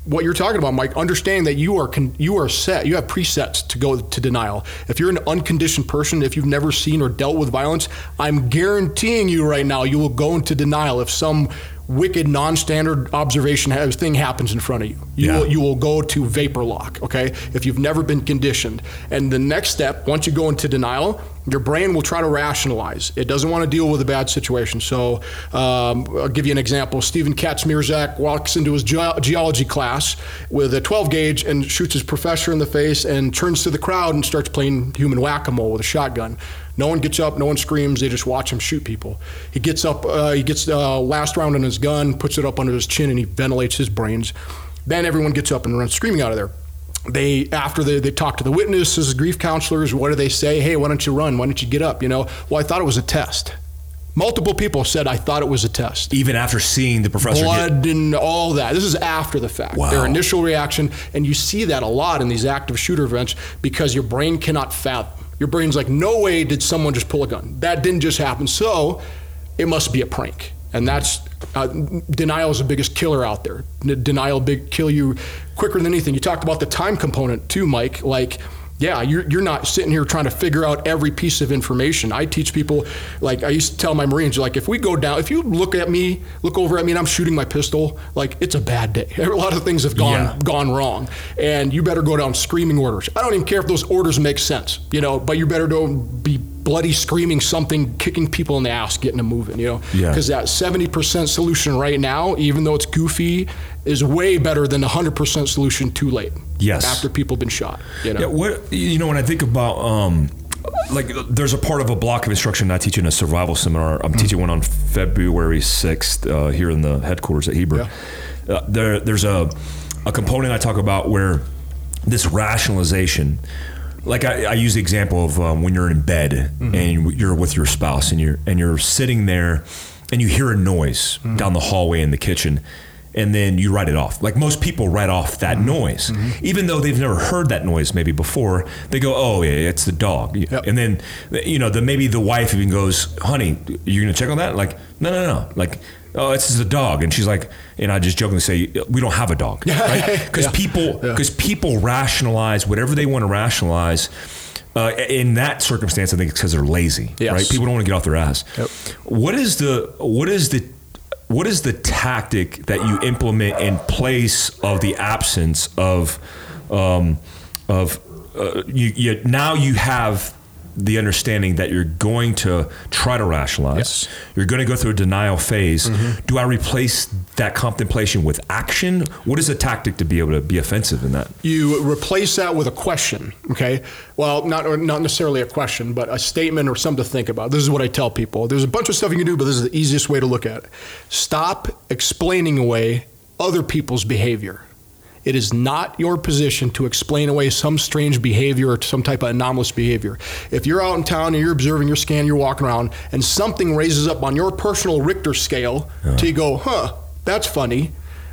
what you're talking about, Mike. Understand that you are con- you are set. You have presets to go to denial. If you're an unconditioned person, if you've never seen or dealt with violence, I'm guaranteeing you right now you will go into denial if some wicked non-standard observation has, thing happens in front of you. You Yeah. will you will go to vapor lock, okay? If you've never been conditioned. And the next step, once you go into denial, your brain will try to rationalize. It doesn't want to deal with a bad situation. So um, I'll give you an example. Steven Kazmierczak walks into his ge- geology class with a 12 gauge and shoots his professor in the face and turns to the crowd and starts playing human whack-a-mole with a shotgun. No one gets up, no one screams. They just watch him shoot people. He gets up, uh, he gets uh, last round on his gun, puts it up under his chin, and he ventilates his brains. Then everyone gets up and runs screaming out of there. They after they, they talk to the witnesses, grief counselors. What do they say? Hey, why don't you run? Why don't you get up? You know, well, I thought it was a test. Multiple people said I thought it was a test. Even after seeing the professor get Blood and all that. This is after the fact. Wow. Their initial reaction, and you see that a lot in these active shooter events because your brain cannot fathom. Your brain's like, no way did someone just pull a gun. That didn't just happen. So it must be a prank. And that's uh, denial is the biggest killer out there. Denial big kill you quicker than anything. You talked about the time component too, Mike. Like, yeah, you're, you're not sitting here trying to figure out every piece of information. I teach people, like I used to tell my Marines, like if we go down, if you look at me, look over at me, and I'm shooting my pistol, like it's a bad day. A lot of things have gone Yeah. gone wrong, and you better go down screaming orders. I don't even care if those orders make sense, you know, but you better don't be bloody screaming something, kicking people in the ass, getting them moving, you know? Yeah. Because that 70% solution right now, even though it's goofy, is way better than the 100% solution too late. Yes. After people have been shot, you know? Yeah, what you know when I think about um, like there's a part of a block of instruction I teach in a survival seminar. I'm teaching one on February 6th uh, here in the headquarters at Heber. Uh, there, there's a a component I talk about where this rationalization. Like I, I use the example of um, when you're in bed mm-hmm. and you're with your spouse and you're and you're sitting there and you hear a noise mm-hmm. down the hallway in the kitchen and then you write it off. Like most people write off that mm-hmm. noise, even though they've never heard that noise maybe before. They go, "Oh, yeah, it's the dog," Yep. and then you know, the maybe the wife even goes, "Honey, you're gonna check on that?" Like, no, no, no, like. Oh, it's a dog, and she's like, and I just jokingly say, we don't have a dog, right? Because Yeah. people, Yeah. because people rationalize whatever they want to rationalize. Uh, in that circumstance, I think it's because they're lazy, Yes. right? People don't want to get off their ass. Yep. What is the what is the what is the tactic that you implement in place of the absence of um, of uh, you, you now you have the understanding that you're going to try to rationalize. Yes. you're going to go through a denial phase. Mm-hmm. do i replace that contemplation with action? What is the tactic to be able to be offensive in that? You replace that with a question okay? Well not or not necessarily a question but a statement or something to think about. This is what i tell people. There's a bunch of stuff you can do but this is the easiest way to look at it. Stop explaining away other people's behavior it is not your position to explain away some strange behavior or some type of anomalous behavior. If you're out in town and you're observing your scan, you're walking around, and something raises up on your personal Richter scale, till you go, huh, that's funny.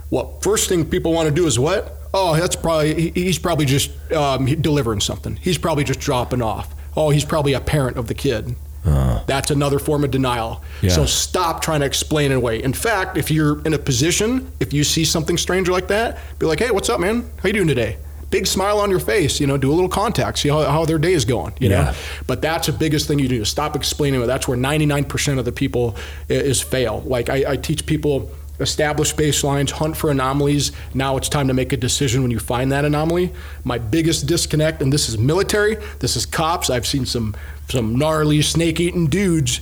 What first thing people want to do is what? Oh, that's probably he's probably just um, delivering something. He's probably just dropping off. Oh, he's probably a parent of the kid. Uh. That's another form of denial. Yeah. So stop trying to explain it away. In fact, if you're in a position, if you see something strange like that, be like, "Hey, what's up, man? How you doing today?" Big smile on your face. You know, do a little contact. See how, how their day is going. You Yeah. know. But that's the biggest thing you do. Stop explaining it. That's where 99% of the people is fail. Like I, I teach people establish baselines, hunt for anomalies. Now it's time to make a decision when you find that anomaly. My biggest disconnect, and this is military, this is cops. I've seen some some gnarly snake-eating dudes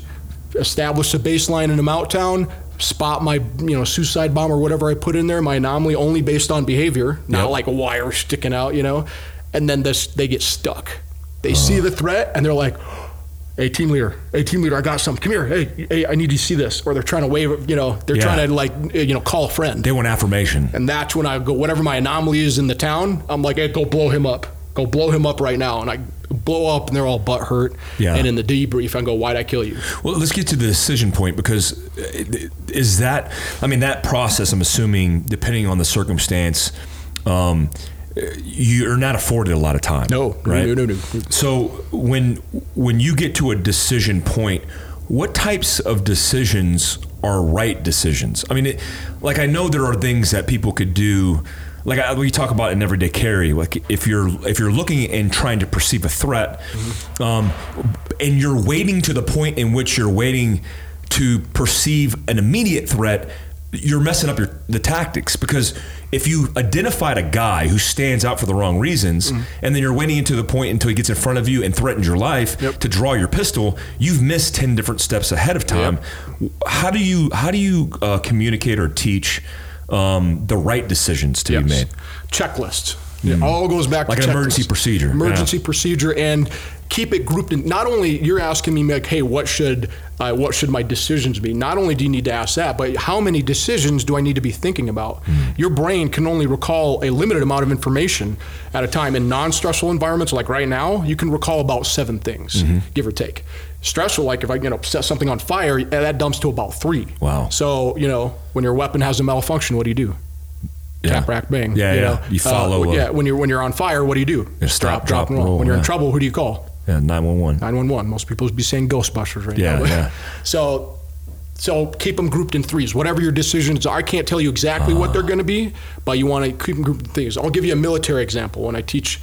establish a baseline in a mount town. Spot my, you know, suicide bomb or whatever I put in there, my anomaly only based on behavior, not Yep. like a wire sticking out, you know. And then this, they get stuck. They uh. see the threat and they're like, "Hey, team leader! Hey, team leader! I got something. Come here! Hey, hey! I need you to see this." Or they're trying to wave. You know, they're Yeah. trying to like, you know, call a friend. they want affirmation And that's when I go, whatever my anomaly is in the town, I'm like, hey, go blow him up. Go blow him up right now. And I blow up and they're all butt hurt. Yeah. And in the debrief, I go, why'd I kill you? Well, let's get to the decision point because uh, is that, I mean, that process, I'm assuming, depending on the circumstance, um, you're not afforded a lot of time. No, no, right? no, no, no. So when when you get to a decision point, what types of decisions are right decisions? I mean, it, like I know there are things that people could do. Like I, we talk about in everyday carry, like if you're if you're looking and trying to perceive a threat, um, and you're waiting to the point in which you're waiting to perceive an immediate threat, you're messing up your the tactics because if you identified a guy who stands out for the wrong reasons and then you're waiting into the point until he gets in front of you and threatens your life Yep. to draw your pistol you've missed 10 different steps ahead of time. How do you how do you uh, communicate or teach um, the right decisions to be made? Checklists. It all goes back Hmm. Like to an emergency procedure, Emergency procedure, and keep it grouped in. Not only you're asking me like, hey, what should uh, what should my decisions be? Not only do you need to ask that, but how many decisions do I need to be thinking about? Hmm. Your brain can only recall a limited amount of information at a time. In non-stressful environments, like right now, you can recall about seven things, Mm-hmm. give or take. Stressful, like if I you know set something on fire, that dumps to about three. Wow. So you know when your weapon has a malfunction, what do you do? Yeah. Tap, rack, bang. Yeah, you yeah. know? You follow, Uh, uh, yeah, when you're when you're on fire, what do you do? Yeah, stop, drop, and roll. roll, When you're in trouble, who do you call? yeah 911 911. Most people would be saying Ghostbusters right Yeah, now. yeah. So, so keep them grouped in threes. Whatever your decisions are, I can't tell you exactly what Ah. they're going to be, but you want to keep them grouped in threes. I'll give you a military example. When I teach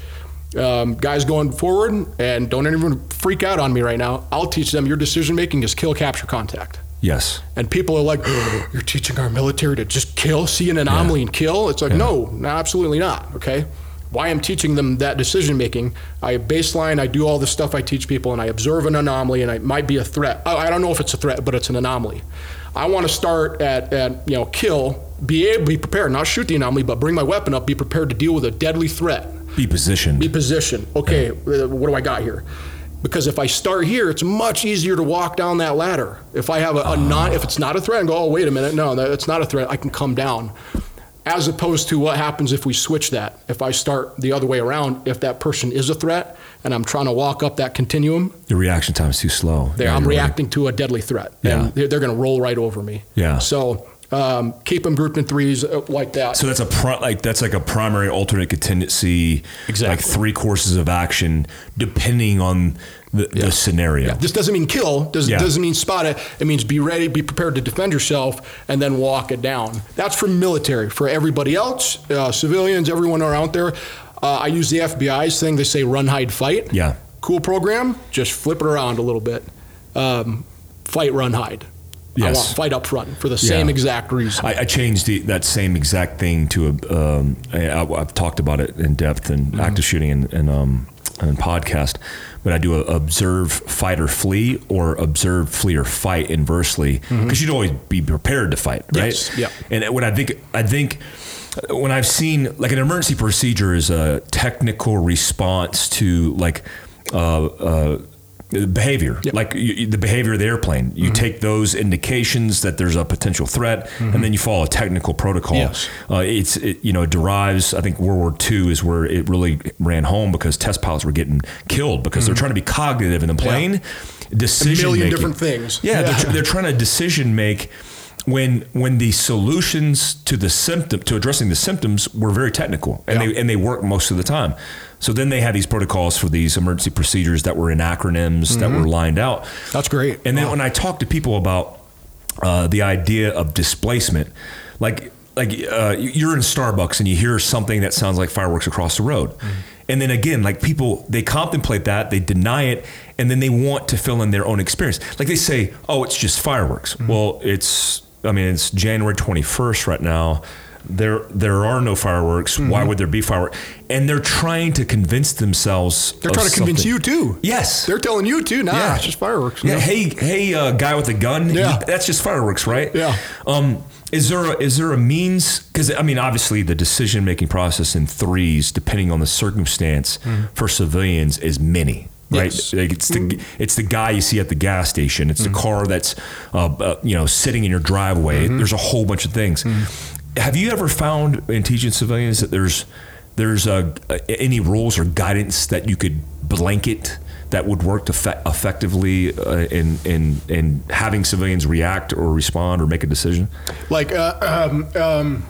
um, guys going forward, and don't even freak out on me right now, I'll teach them your decision making is kill, capture, contact. Yes And people are like, "You're teaching our military to just kill, see an anomaly and kill." It's like, no, no, absolutely not. Okay, why I'm teaching them that decision making. I baseline, I do all the stuff I teach people, and I observe an anomaly, and it might be a threat. I I don't know if it's a threat, but it's an anomaly. I want to start at, at you know kill, be able, be prepared, not shoot the anomaly, but bring my weapon up, be prepared to deal with a deadly threat. Be positioned. Be positioned. Okay, uh, what do I got here? Because if I start here, it's much easier to walk down that ladder. If I have a, a non, if it's not a threat, and go, oh wait a minute, no, that, it's not a threat. I can come down. As opposed to what happens if we switch that. If I start the other way around, if that person is a threat and I'm trying to walk up that continuum, the reaction time is too slow. there Yeah, I'm you're right. reacting to a deadly threat, Yeah. and they're, they're going to roll right over me. Yeah. So um, keep them grouped in threes uh, like that. So that's a pri- like that's like a primary alternate contingency. Exactly. Like three courses of action, depending on the, the scenario. Yeah, this doesn't mean kill. Does, Yeah. Doesn't mean spot it. It means be ready, be prepared to defend yourself, and then walk it down. That's for military. For everybody else, uh, civilians, everyone around there, uh, I use the FBI's thing. They say run, hide, fight. Yeah. Cool program. Just flip it around a little bit. Um, fight, run, hide. I Yes. want fight up front for the same Yeah. exact reason. I, I changed the, that same exact thing to a. Um, I, have talked about it in depth in Mm-hmm. active shooting and, and um and podcast, but I do a observe, fight or flee, or observe, flee or fight inversely, because you'd always be prepared to fight, right? Mm-hmm. Yes, yeah. And when I think, I think when I've seen like an emergency procedure is a technical response to like. Uh, uh, behavior like you, the behavior of the airplane you Mm-hmm. take those indications that there's a potential threat and then you follow a technical protocol Yes. uh, it's it, you know it derives i think world war ii is where it really ran home because test pilots were getting killed because they're trying to be cognitive in the plane decision Mm-hmm. million making. different things. yeah, They're, tr- they're trying to decision make when when the solutions to the symptom to addressing the symptoms were very technical and Yeah. they and they work most of the time. So then they had these protocols for these emergency procedures that were in acronyms that were lined out. That's great. And then Wow. when I talk to people about uh, the idea of displacement, like like uh, you're in Starbucks and you hear something that sounds like fireworks across the road, and then again, like people they contemplate that, they deny it, and then they want to fill in their own experience. Like they say, "Oh, it's just fireworks." Well, it's I mean it's January 21st right now. There, there are no fireworks. Why would there be fireworks? And they're trying to convince themselves. They're trying to convince you too. Yes, They're telling you too. Nah, Yeah. it's just fireworks. yeah. Hey, hey, uh, guy with a gun. Yeah. you- that's just fireworks, right? Yeah. Um, is there a, is there a means? Because I mean, obviously, the decision making process in threes, depending on the circumstance, for civilians is many. Right, Yes. Like, it's the it's the guy you see at the gas station. It's the car that's uh, uh, you know sitting in your driveway. There's a whole bunch of things. Have you ever found in teaching civilians that there's there's uh, any rules or guidance that you could blanket that would work to fe- effectively uh, in in in having civilians react or respond or make a decision? Like, uh, um, um,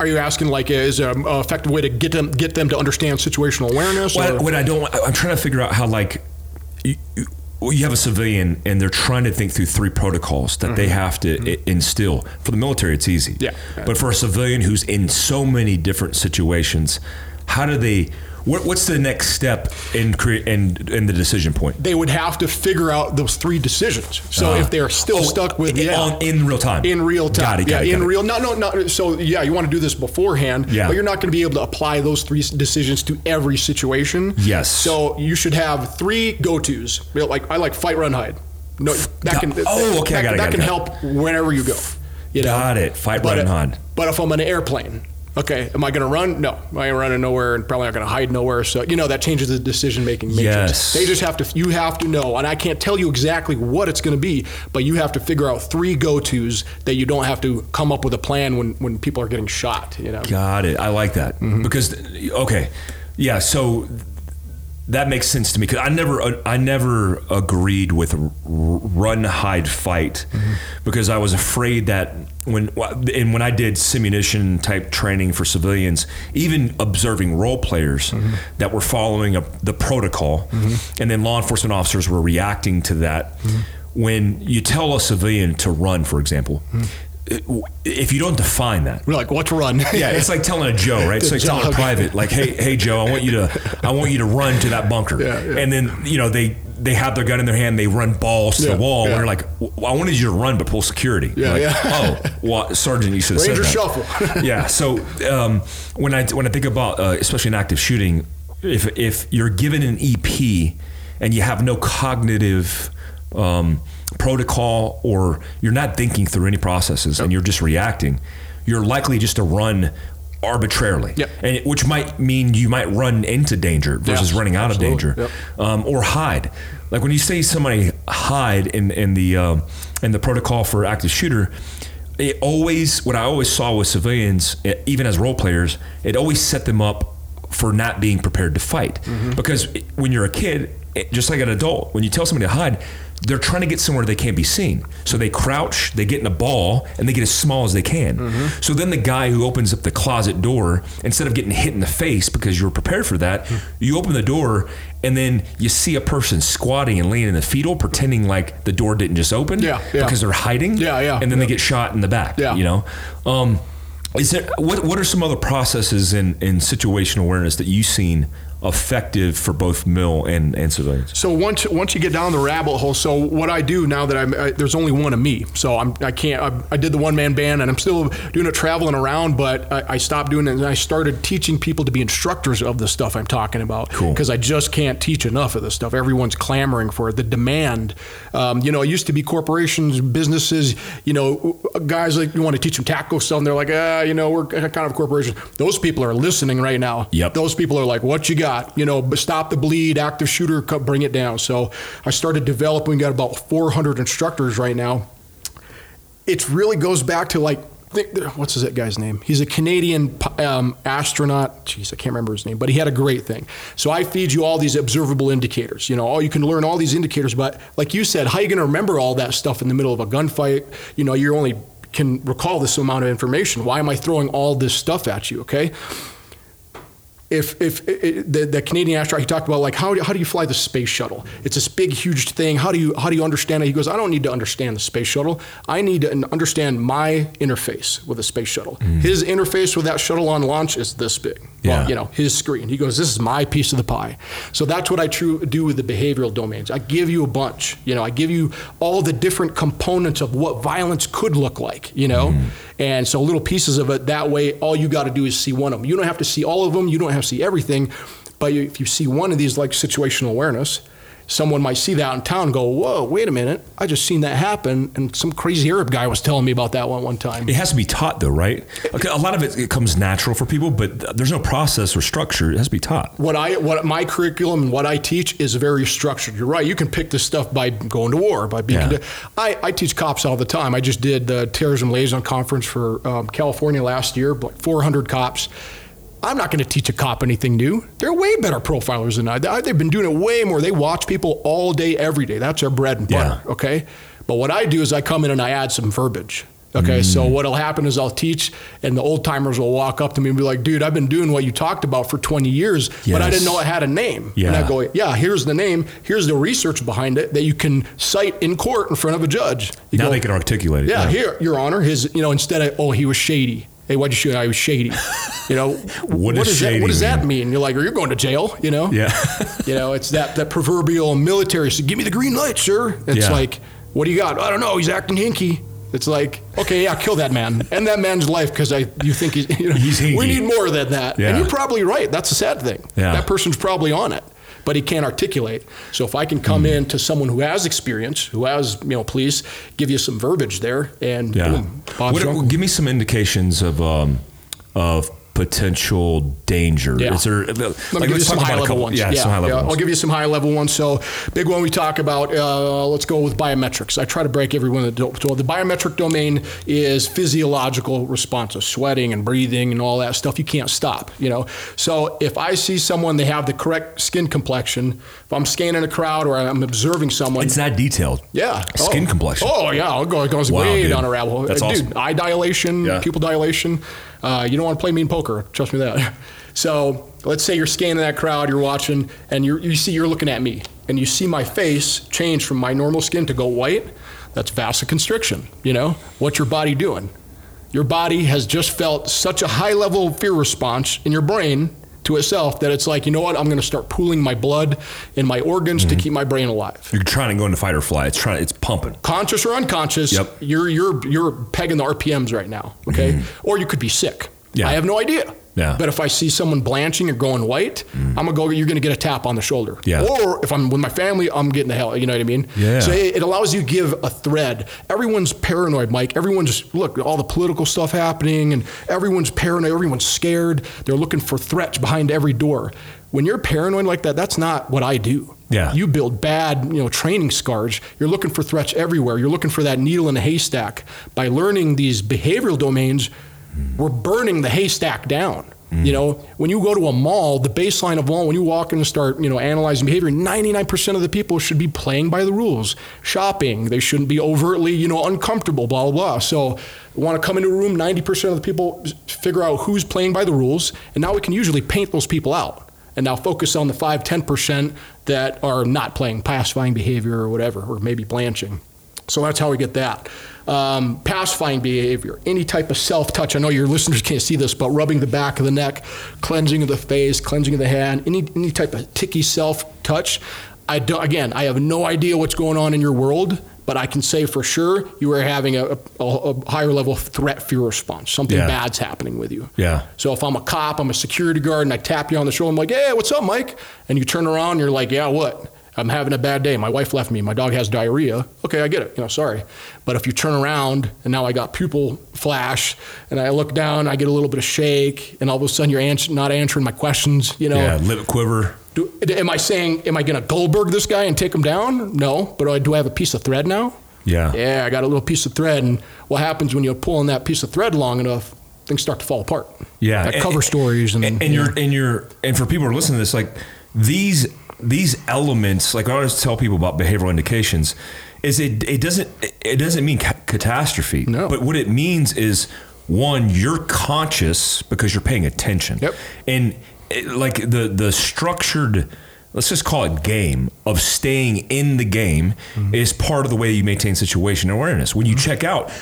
are you asking like, is there an effective way to get them get them to understand situational awareness? Or- what I don't, I'm trying to figure out how like you, you- you have a civilian and they're trying to think through three protocols that they mm-hmm. have to mm-hmm. i- instill. For the military, it's easy. Yeah. But for a civilian who's in so many different situations, how do they? What, what's the next step in in in the decision point? they would have to figure out those three decisions. So Uh, if they're still oh, stuck with in- yeah, on- in real time. in real time, Got it, got yeah, it, got in it. real, no, no, no. So yeah, you want to do this beforehand, Yeah. but you're not going to be able to apply those three decisions to every situation. Yes. So you should have three go tos. Like I like fight, run, hide. No, that can. oh, okay, I that, got it, that it, can help whenever you go. You know? Got it. Fight, But run, hide. But if I'm on an airplane, okay, am I going to run? No, I ain't running nowhere, and probably not going to hide nowhere. So you know that changes the decision making matrix. Yes. They just have to. You have to know, and I can't tell you exactly what it's going to be, but you have to figure out three go tos that you don't have to come up with a plan when when people are getting shot. You know. Got it. I like that Mm-hmm. because okay, yeah. So that makes sense to me because I never I never agreed with run hide fight Mm-hmm. because I was afraid that when and when I did simunition type training for civilians, even observing role players Mm-hmm. that were following a, the protocol, and then law enforcement officers were reacting to that. Mm-hmm. When you tell a civilian to run, for example. If you don't define that, We're like, what to run? yeah, it's like telling a Joe, right? It's like telling a private, like, hey, hey, Joe, I want you to, I want you to run to that bunker, Yeah, yeah. and then you know they they have their gun in their hand, they run balls to Yeah, the wall, and they're like, well, I wanted you to run, but pull security. Yeah, Like, yeah. Oh, well, Sergeant, you should have Ranger said that. shuffle. yeah. So um, when I when I think about uh, especially in active shooting, if if you're given an EP and you have no cognitive um, protocol or you're not thinking through any processes and you're just reacting, you're likely just to run arbitrarily, Yep. and it, which might mean you might run into danger versus Yeah, running out absolutely. of danger, Yep. um, or hide. Like when you say somebody hide in in the uh, in the protocol for active shooter, it always what I always saw with civilians, even as role players, it always set them up for not being prepared to fight. Mm-hmm. Because when you're a kid, just like an adult, when you tell somebody to hide, they're trying to get somewhere they can't be seen. So they crouch, they get in a ball, and they get as small as they can. Mm-hmm. So then the guy who opens up the closet door, instead of getting hit in the face because you were prepared for that, Mm-hmm. you open the door and then you see a person squatting and laying in the fetal, pretending like the door didn't just open Yeah, yeah. because they're hiding. Yeah, yeah, And then they get shot in the back. Yeah. You know? Um, is there what what are some other processes in, in situational awareness that you've seen effective for both mill and, and civilians? So once once you get down the rabbit hole, so what I do now that I'm I, there's only one of me, so I'm I can't I, I did the one man band and I'm still doing it traveling around, but I, I stopped doing it and I started teaching people to be instructors of the stuff I'm talking about Cool. because I just can't teach enough of this stuff. Everyone's clamoring for it. The demand, um, you know, it used to be corporations, businesses, you know, guys like you want to teach them tactical stuff, and they're like, ah, you know, we're kind of a corporation. Those people are listening right now. Yep. Those people are like, what you got? You know, stop the bleed, active shooter, bring it down. So I started developing. Got about 400 instructors right now. It really goes back to like, what's that guy's name? He's a Canadian um, astronaut. Jeez, I can't remember his name, but he had a great thing. So I feed you all these observable indicators. You know, oh, you can learn all these indicators, but like you said, how are you going to remember all that stuff in the middle of a gunfight? You know, you're only can recall this amount of information. Why am I throwing all this stuff at you? Okay if if it, the, the Canadian astronaut he talked about like how, how do you fly the space shuttle? It's this big huge thing. How do you how do you understand it? He goes, I don't need to understand the space shuttle. I need to understand my interface with the space shuttle. Mm-hmm. His interface with that shuttle on launch is this big. Yeah. Well, you know his screen. He goes, this is my piece of the pie. So that's what I true, do with the behavioral domains. I give you a bunch. You know, I give you all the different components of what violence could look like. You know, mm-hmm. And so little pieces of it. That way, all you got to do is see one of them. You don't have to see all of them. You don't have to see everything. But if you see one of these, like situational awareness, someone might see that in town and go, "Whoa, wait a minute! I just seen that happen." And some crazy Arab guy was telling me about that one one time. It has to be taught, though, right? Okay, a lot of it, it comes natural for people, but there's no process or structure. It has to be taught. What I what my curriculum and what I teach is very structured. You're right. You can pick this stuff by going to war, by being. Yeah. I, I teach cops all the time. I just did the terrorism liaison conference for um, California last year, like 400 cops. I'm not going to teach a cop anything new. They're way better profilers than I. They- They've been doing it way more. They watch people all day, every day. That's their bread and butter. Yeah. Okay. But what I do is I come in and I add some verbiage. Okay, Mm. so what'll happen is I'll teach, and the old timers will walk up to me and be like, "Dude, I've been doing what you talked about for 20 years, but I didn't know it had a name." And Yeah. I go, "Yeah, here's the name. Here's the research behind it that you can cite in court in front of a judge." You now go, they can articulate it. yeah, here, Your Honor, his, you know, instead of, oh, he was shady. Hey, why'd you shoot? I was shady. You know, What does does that, what does that mean? mean? You're like, are you're going to jail. You know, Yeah. you know, it's that that proverbial military. So give me the green light, sir. It's Yeah. like, what do you got? I don't know. He's acting hinky. It's like, okay, yeah, kill that man, end that man's life because I you think he's you know He's hinky. we need more than that. Yeah. And you're probably right. That's a sad thing. Yeah. That person's probably on it, but he can't articulate. So if I can come Hmm. in to someone who has experience, who has you know, police, give you some verbiage there, and Yeah. boom, What- give me some indications of um, of potential danger. Yeah. Is there? Let me like, give you some high level couple- ones. Yeah, some high level I'll give you some high level ones. So, big one we talk about. Uh, let's go with biometrics. I try to break everyone. that don't- So, the biometric domain is physiological responses, sweating and breathing and all that stuff. You can't stop. You know. So, if I see someone they have the correct skin complexion, if I'm scanning a crowd or I'm observing someone, It's that detailed. yeah. Skin oh. complexion. Oh yeah, I'll go, it goes Wow, way dude. down a rabbit hole. That's Uh, awesome. Dude, eye dilation, Yeah. pupil dilation. Uh, you don't want to play mean poker. Trust me that. So let's say you're scanning that crowd, you're watching, and you you see you're looking at me, and you see my face change from my normal skin to go white. That's vasoconstriction. You know what's your body doing? Your body has just felt such a high level of fear response in your brain to itself that it's like, you know what, I'm going to start pooling my blood in my organs to mm-hmm. keep my brain alive. You're trying to go into fight or flight. It's trying. It's pumping. Conscious or unconscious, Yep. you're you're you're pegging the RPMs right now, okay? Mm-hmm. Or you could be sick. Yeah. I have no idea. Yeah. But if I see someone blanching or going white, mm. I'm gonna go. You're gonna get a tap on the shoulder. Yeah. Or if I'm with my family, I'm getting the hell. You know what I mean? Yeah. So it, it allows you to give a thread. Everyone's paranoid, Mike. Everyone's look all the political stuff happening, and everyone's paranoid. Everyone's scared. They're looking for threats behind every door. When you're paranoid like that, that's not what I do. Yeah. You build bad, you know, training scars. You're looking for threats everywhere. You're looking for that needle in a haystack. By learning these behavioral domains, we're burning the haystack down. You know, when you go to a mall, the baseline of mall, when you walk in and start, you know, analyzing behavior, 99% of the people should be playing by the rules, shopping. They shouldn't be overtly, you know, uncomfortable, blah, blah, blah. So, want to come into a room, 90% of the people figure out who's playing by the rules, and now we can usually paint those people out and now focus on the 5 10% that are not playing pacifying behavior or whatever or maybe blanching so that's how we get that um, pacifying behavior any type of self-touch i know your listeners can't see this but rubbing the back of the neck cleansing of the face cleansing of the hand any, any type of ticky self-touch i don't again i have no idea what's going on in your world but I can say for sure you are having a, a, a higher level threat fear response. Something Yeah. bad's happening with you. Yeah. So if I'm a cop, I'm a security guard, and I tap you on the shoulder, I'm like, hey, what's up, Mike? And you turn around and you're like, yeah, what? I'm having a bad day. My wife left me. My dog has diarrhea. Okay, I get it. You know, sorry. But if you turn around and now I got pupil flash and I look down, I get a little bit of shake, and all of a sudden you're ans- not answering my questions, you know. Yeah. Lip quiver. Do, am I saying, am I going to Goldberg this guy and take him down? No. But do I- have a piece of thread now? Yeah. Yeah, I got a little piece of thread. And what happens when you're pulling that piece of thread long enough, things start to fall apart. Yeah, Like and- cover stories and, and, and you're and you're and for people who are listening to this, like these these elements, like I always tell people about behavioral indications, is it it doesn't it doesn't mean ca- catastrophe. No. but what it means is one, you're conscious because you're paying attention. Yep. and it, like the the structured. Let's just call it game of staying in the game Mm-hmm. is part of the way you maintain situation awareness. When you check out,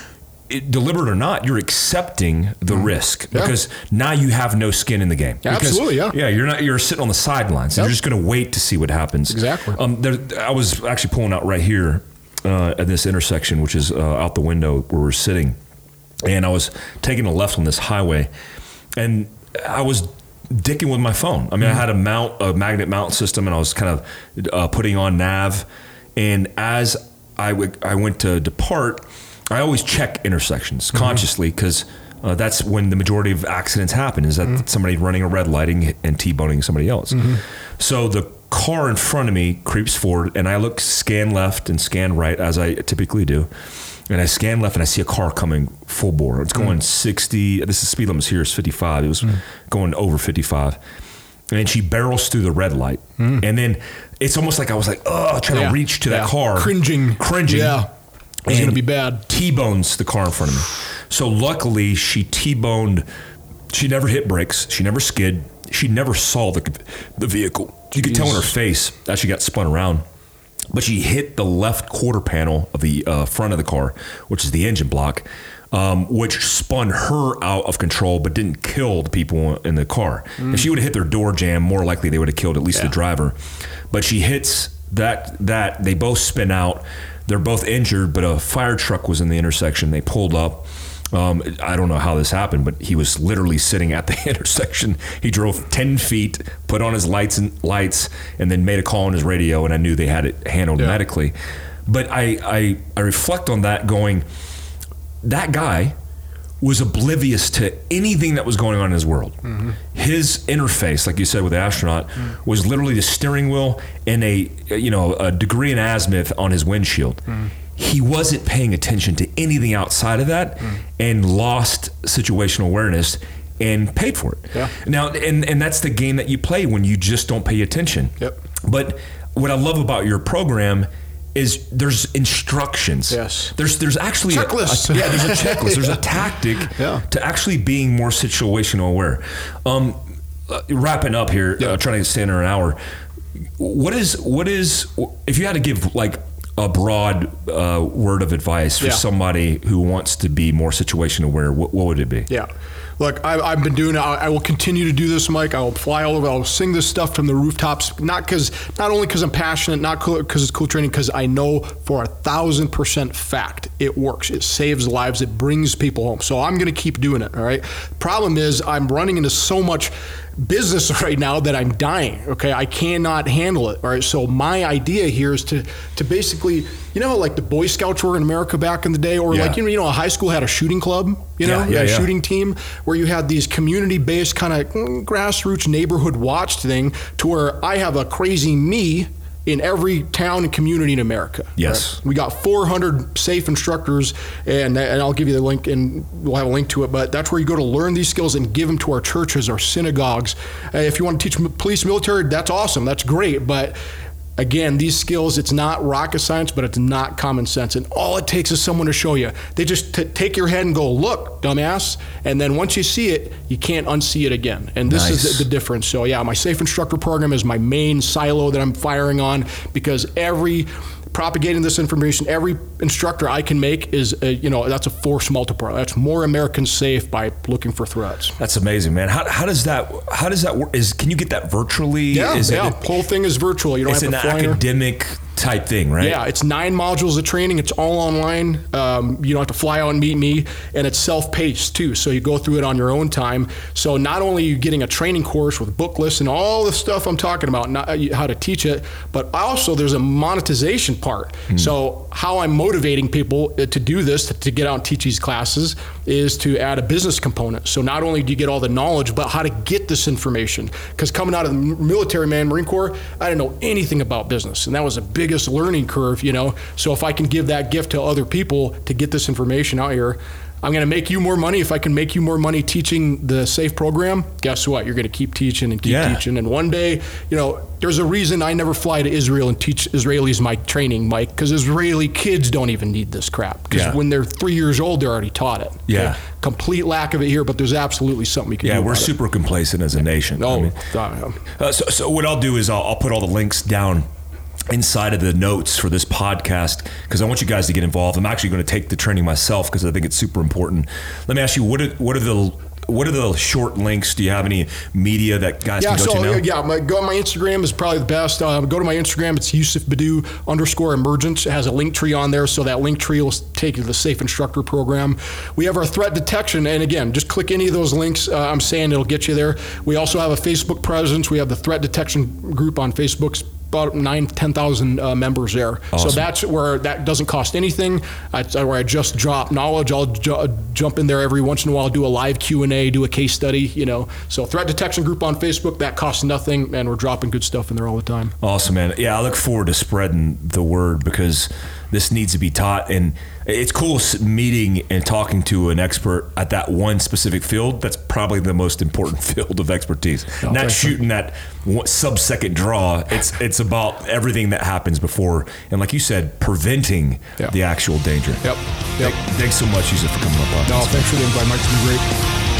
it, deliberate or not, you're accepting the risk Mm-hmm. Yeah. because now you have no skin in the game. Yeah, Because- absolutely, yeah. Yeah, you're not. You're sitting on the sidelines. You're just going to wait to see what happens. Exactly. Um, there, I was actually pulling out right here uh, at this intersection, which is uh, out the window where we're sitting, and I was taking a left on this highway, and I was dicking with my phone. I mean, I had a mount, a magnet mount system, and I was kind of uh, putting on nav. And as I w- I went to depart, I always check intersections mm-hmm. consciously because uh, that's when the majority of accidents happen. Is that mm-hmm. somebody running a red lighting and t-boning somebody else? Mm-hmm. So the car in front of me creeps forward, and I look, scan left and scan right as I typically do. And I scan left and I see a car coming full bore. It's going mm. 60. This is speed limit here is 55. It was mm. going over 55. And she barrels through the red light. Mm. And then it's almost like I was like, oh, trying Yeah. to reach to that Yeah. car. Cringing. Cringing. Yeah. It's And going to be bad. T-bones the car in front of me. So luckily she T-boned. She never hit brakes. She never skid. She never saw the the vehicle. You could tell in her face that she got spun around. But she hit the left quarter panel of the uh, front of the car, which is the engine block, um, which spun her out of control, but didn't kill the people in the car. If she would have hit their door jam, more likely they would have killed at least Yeah. the driver. But she hits that that they both spin out. They're both injured, but a fire truck was in the intersection. They pulled up. Um, I don't know how this happened, but he was literally sitting at the intersection. He drove ten feet, put on his lights and lights, and then made a call on his radio. And I knew they had it handled Yeah. medically. But I, I I reflect on that, going, that guy was oblivious to anything that was going on in his world. Mm-hmm. His interface, like you said with the astronaut, mm. was literally the steering wheel and a you know a degree in azimuth on his windshield. Mm. He wasn't paying attention to anything outside of that, mm. and lost situational awareness and paid for it. Yeah. Now, and and that's the game that you play when you just don't pay attention. Yep. But what I love about your program is there's instructions. Yes. There's there's actually a- Checklists. a- yeah, there's a checklist. There's a tactic Yeah. to actually being more situational aware. Um, uh, wrapping up here, uh, trying to stay under an hour. What is what is if you had to give like a broad uh, word of advice for Yeah. somebody who wants to be more situation aware? What, what would it be? Yeah. Look, I, I've been doing. I, I will continue to do this, Mike. I will fly all over. I will sing this stuff from the rooftops. Not because, not only because I'm passionate, not because it's cool training, because I know for a thousand percent fact it works. It saves lives. It brings people home. So I'm going to keep doing it. All right. Problem is, I'm running into so much business right now that I'm dying. Okay, I cannot handle it. All right, so my idea here is to to basically, you know, like the Boy Scouts were in America back in the day, or Yeah. like you know, you know, a high school had a shooting club, you know, Yeah, yeah, a shooting team where you had these community-based kind of mm, grassroots neighborhood watch thing, to where I have a crazy me. In every town and community in America. Yes. We got 400 safe instructors, and, and I'll give you the link, and we'll have a link to it. But that's where you go to learn these skills and give them to our churches, our synagogues. Uh, if you want to teach police, military, that's awesome. That's great. But again, these skills, it's not rocket science, but it's not common sense. And all it takes is someone to show you. They just t- take your head and go, look, dumbass. And then once you see it, you can't unsee it again. And this Nice. is the, the difference. So, yeah, my Safe Instructor program is my main silo that I'm firing on because every propagating this information, every instructor I can make is, a, you know, that's a force multiplier. That's more Americans safe by looking for threats. That's amazing, man. How, how does that how does that work? Is can you get that virtually? Yeah, is yeah. It, whole thing is virtual. You don't it's have an to fly in. academic type thing, right? Yeah, it's nine modules of training. It's all online. Um, you don't have to fly out and meet me, and it's self-paced too. So you go through it on your own time. So not only are you getting a training course with book lists and all the stuff I'm talking about, not uh, how to teach it, but also there's a monetization part. So how I'm motivating people uh, to do this, to, to get out and teach these classes, is to add a business component. So not only do you get all the knowledge, but how to get this information. Because coming out of the military, man, Marine Corps, I didn't know anything about business, and that was the biggest learning curve, you know. So if I can give that gift to other people to get this information out here, I'm going to make you more money. If I can make you more money teaching the SAFE program, guess what? You're going to keep teaching and keep Yeah. teaching. And one day, you know, there's a reason I never fly to Israel and teach Israelis my training, Mike, because Israeli kids don't even need this crap. Because Yeah. when they're three years old, they're already taught it. Yeah. Complete lack of it here, but there's absolutely something we can Yeah, we're about it. super complacent as a nation. Oh, I mean, Uh, so, so what I'll do is I'll, I'll put all the links down inside of the notes for this podcast because I want you guys to get involved. I'm actually going to take the training myself because I think it's super important. Let me ask you, what are, what are the what are the short links? Do you have any media that guys Yeah, can go so to now? yeah, my, go my Instagram is probably the best. Uh, go to my Instagram. It's Yusuf Badu underscore emergence. It has a link tree on there, so that link tree will take you to the Safe Instructor program. We have our threat detection, and again, just click any of those links. Uh, I'm saying it'll get you there. We also have a Facebook presence. We have the threat detection group on Facebook. About nine, ten thousand uh, members there. So that's where that doesn't cost anything. That's where I just drop knowledge. I'll ju- jump in there every once in a while, do a live Q and A, do a case study. You know, so threat detection group on Facebook that costs nothing, and we're dropping good stuff in there all the time. Awesome, man. Yeah, I look forward to spreading the word because this needs to be taught. And it's cool meeting and talking to an expert at that one specific field. That's probably the most important field of expertise. Not thanks, shooting that sub-second draw. It's it's about everything that happens before, and like you said, preventing the actual danger. Yep. Yep. Thanks so much, Yusuf, for coming up on. No, thanks for the invite, Mike. It's been great.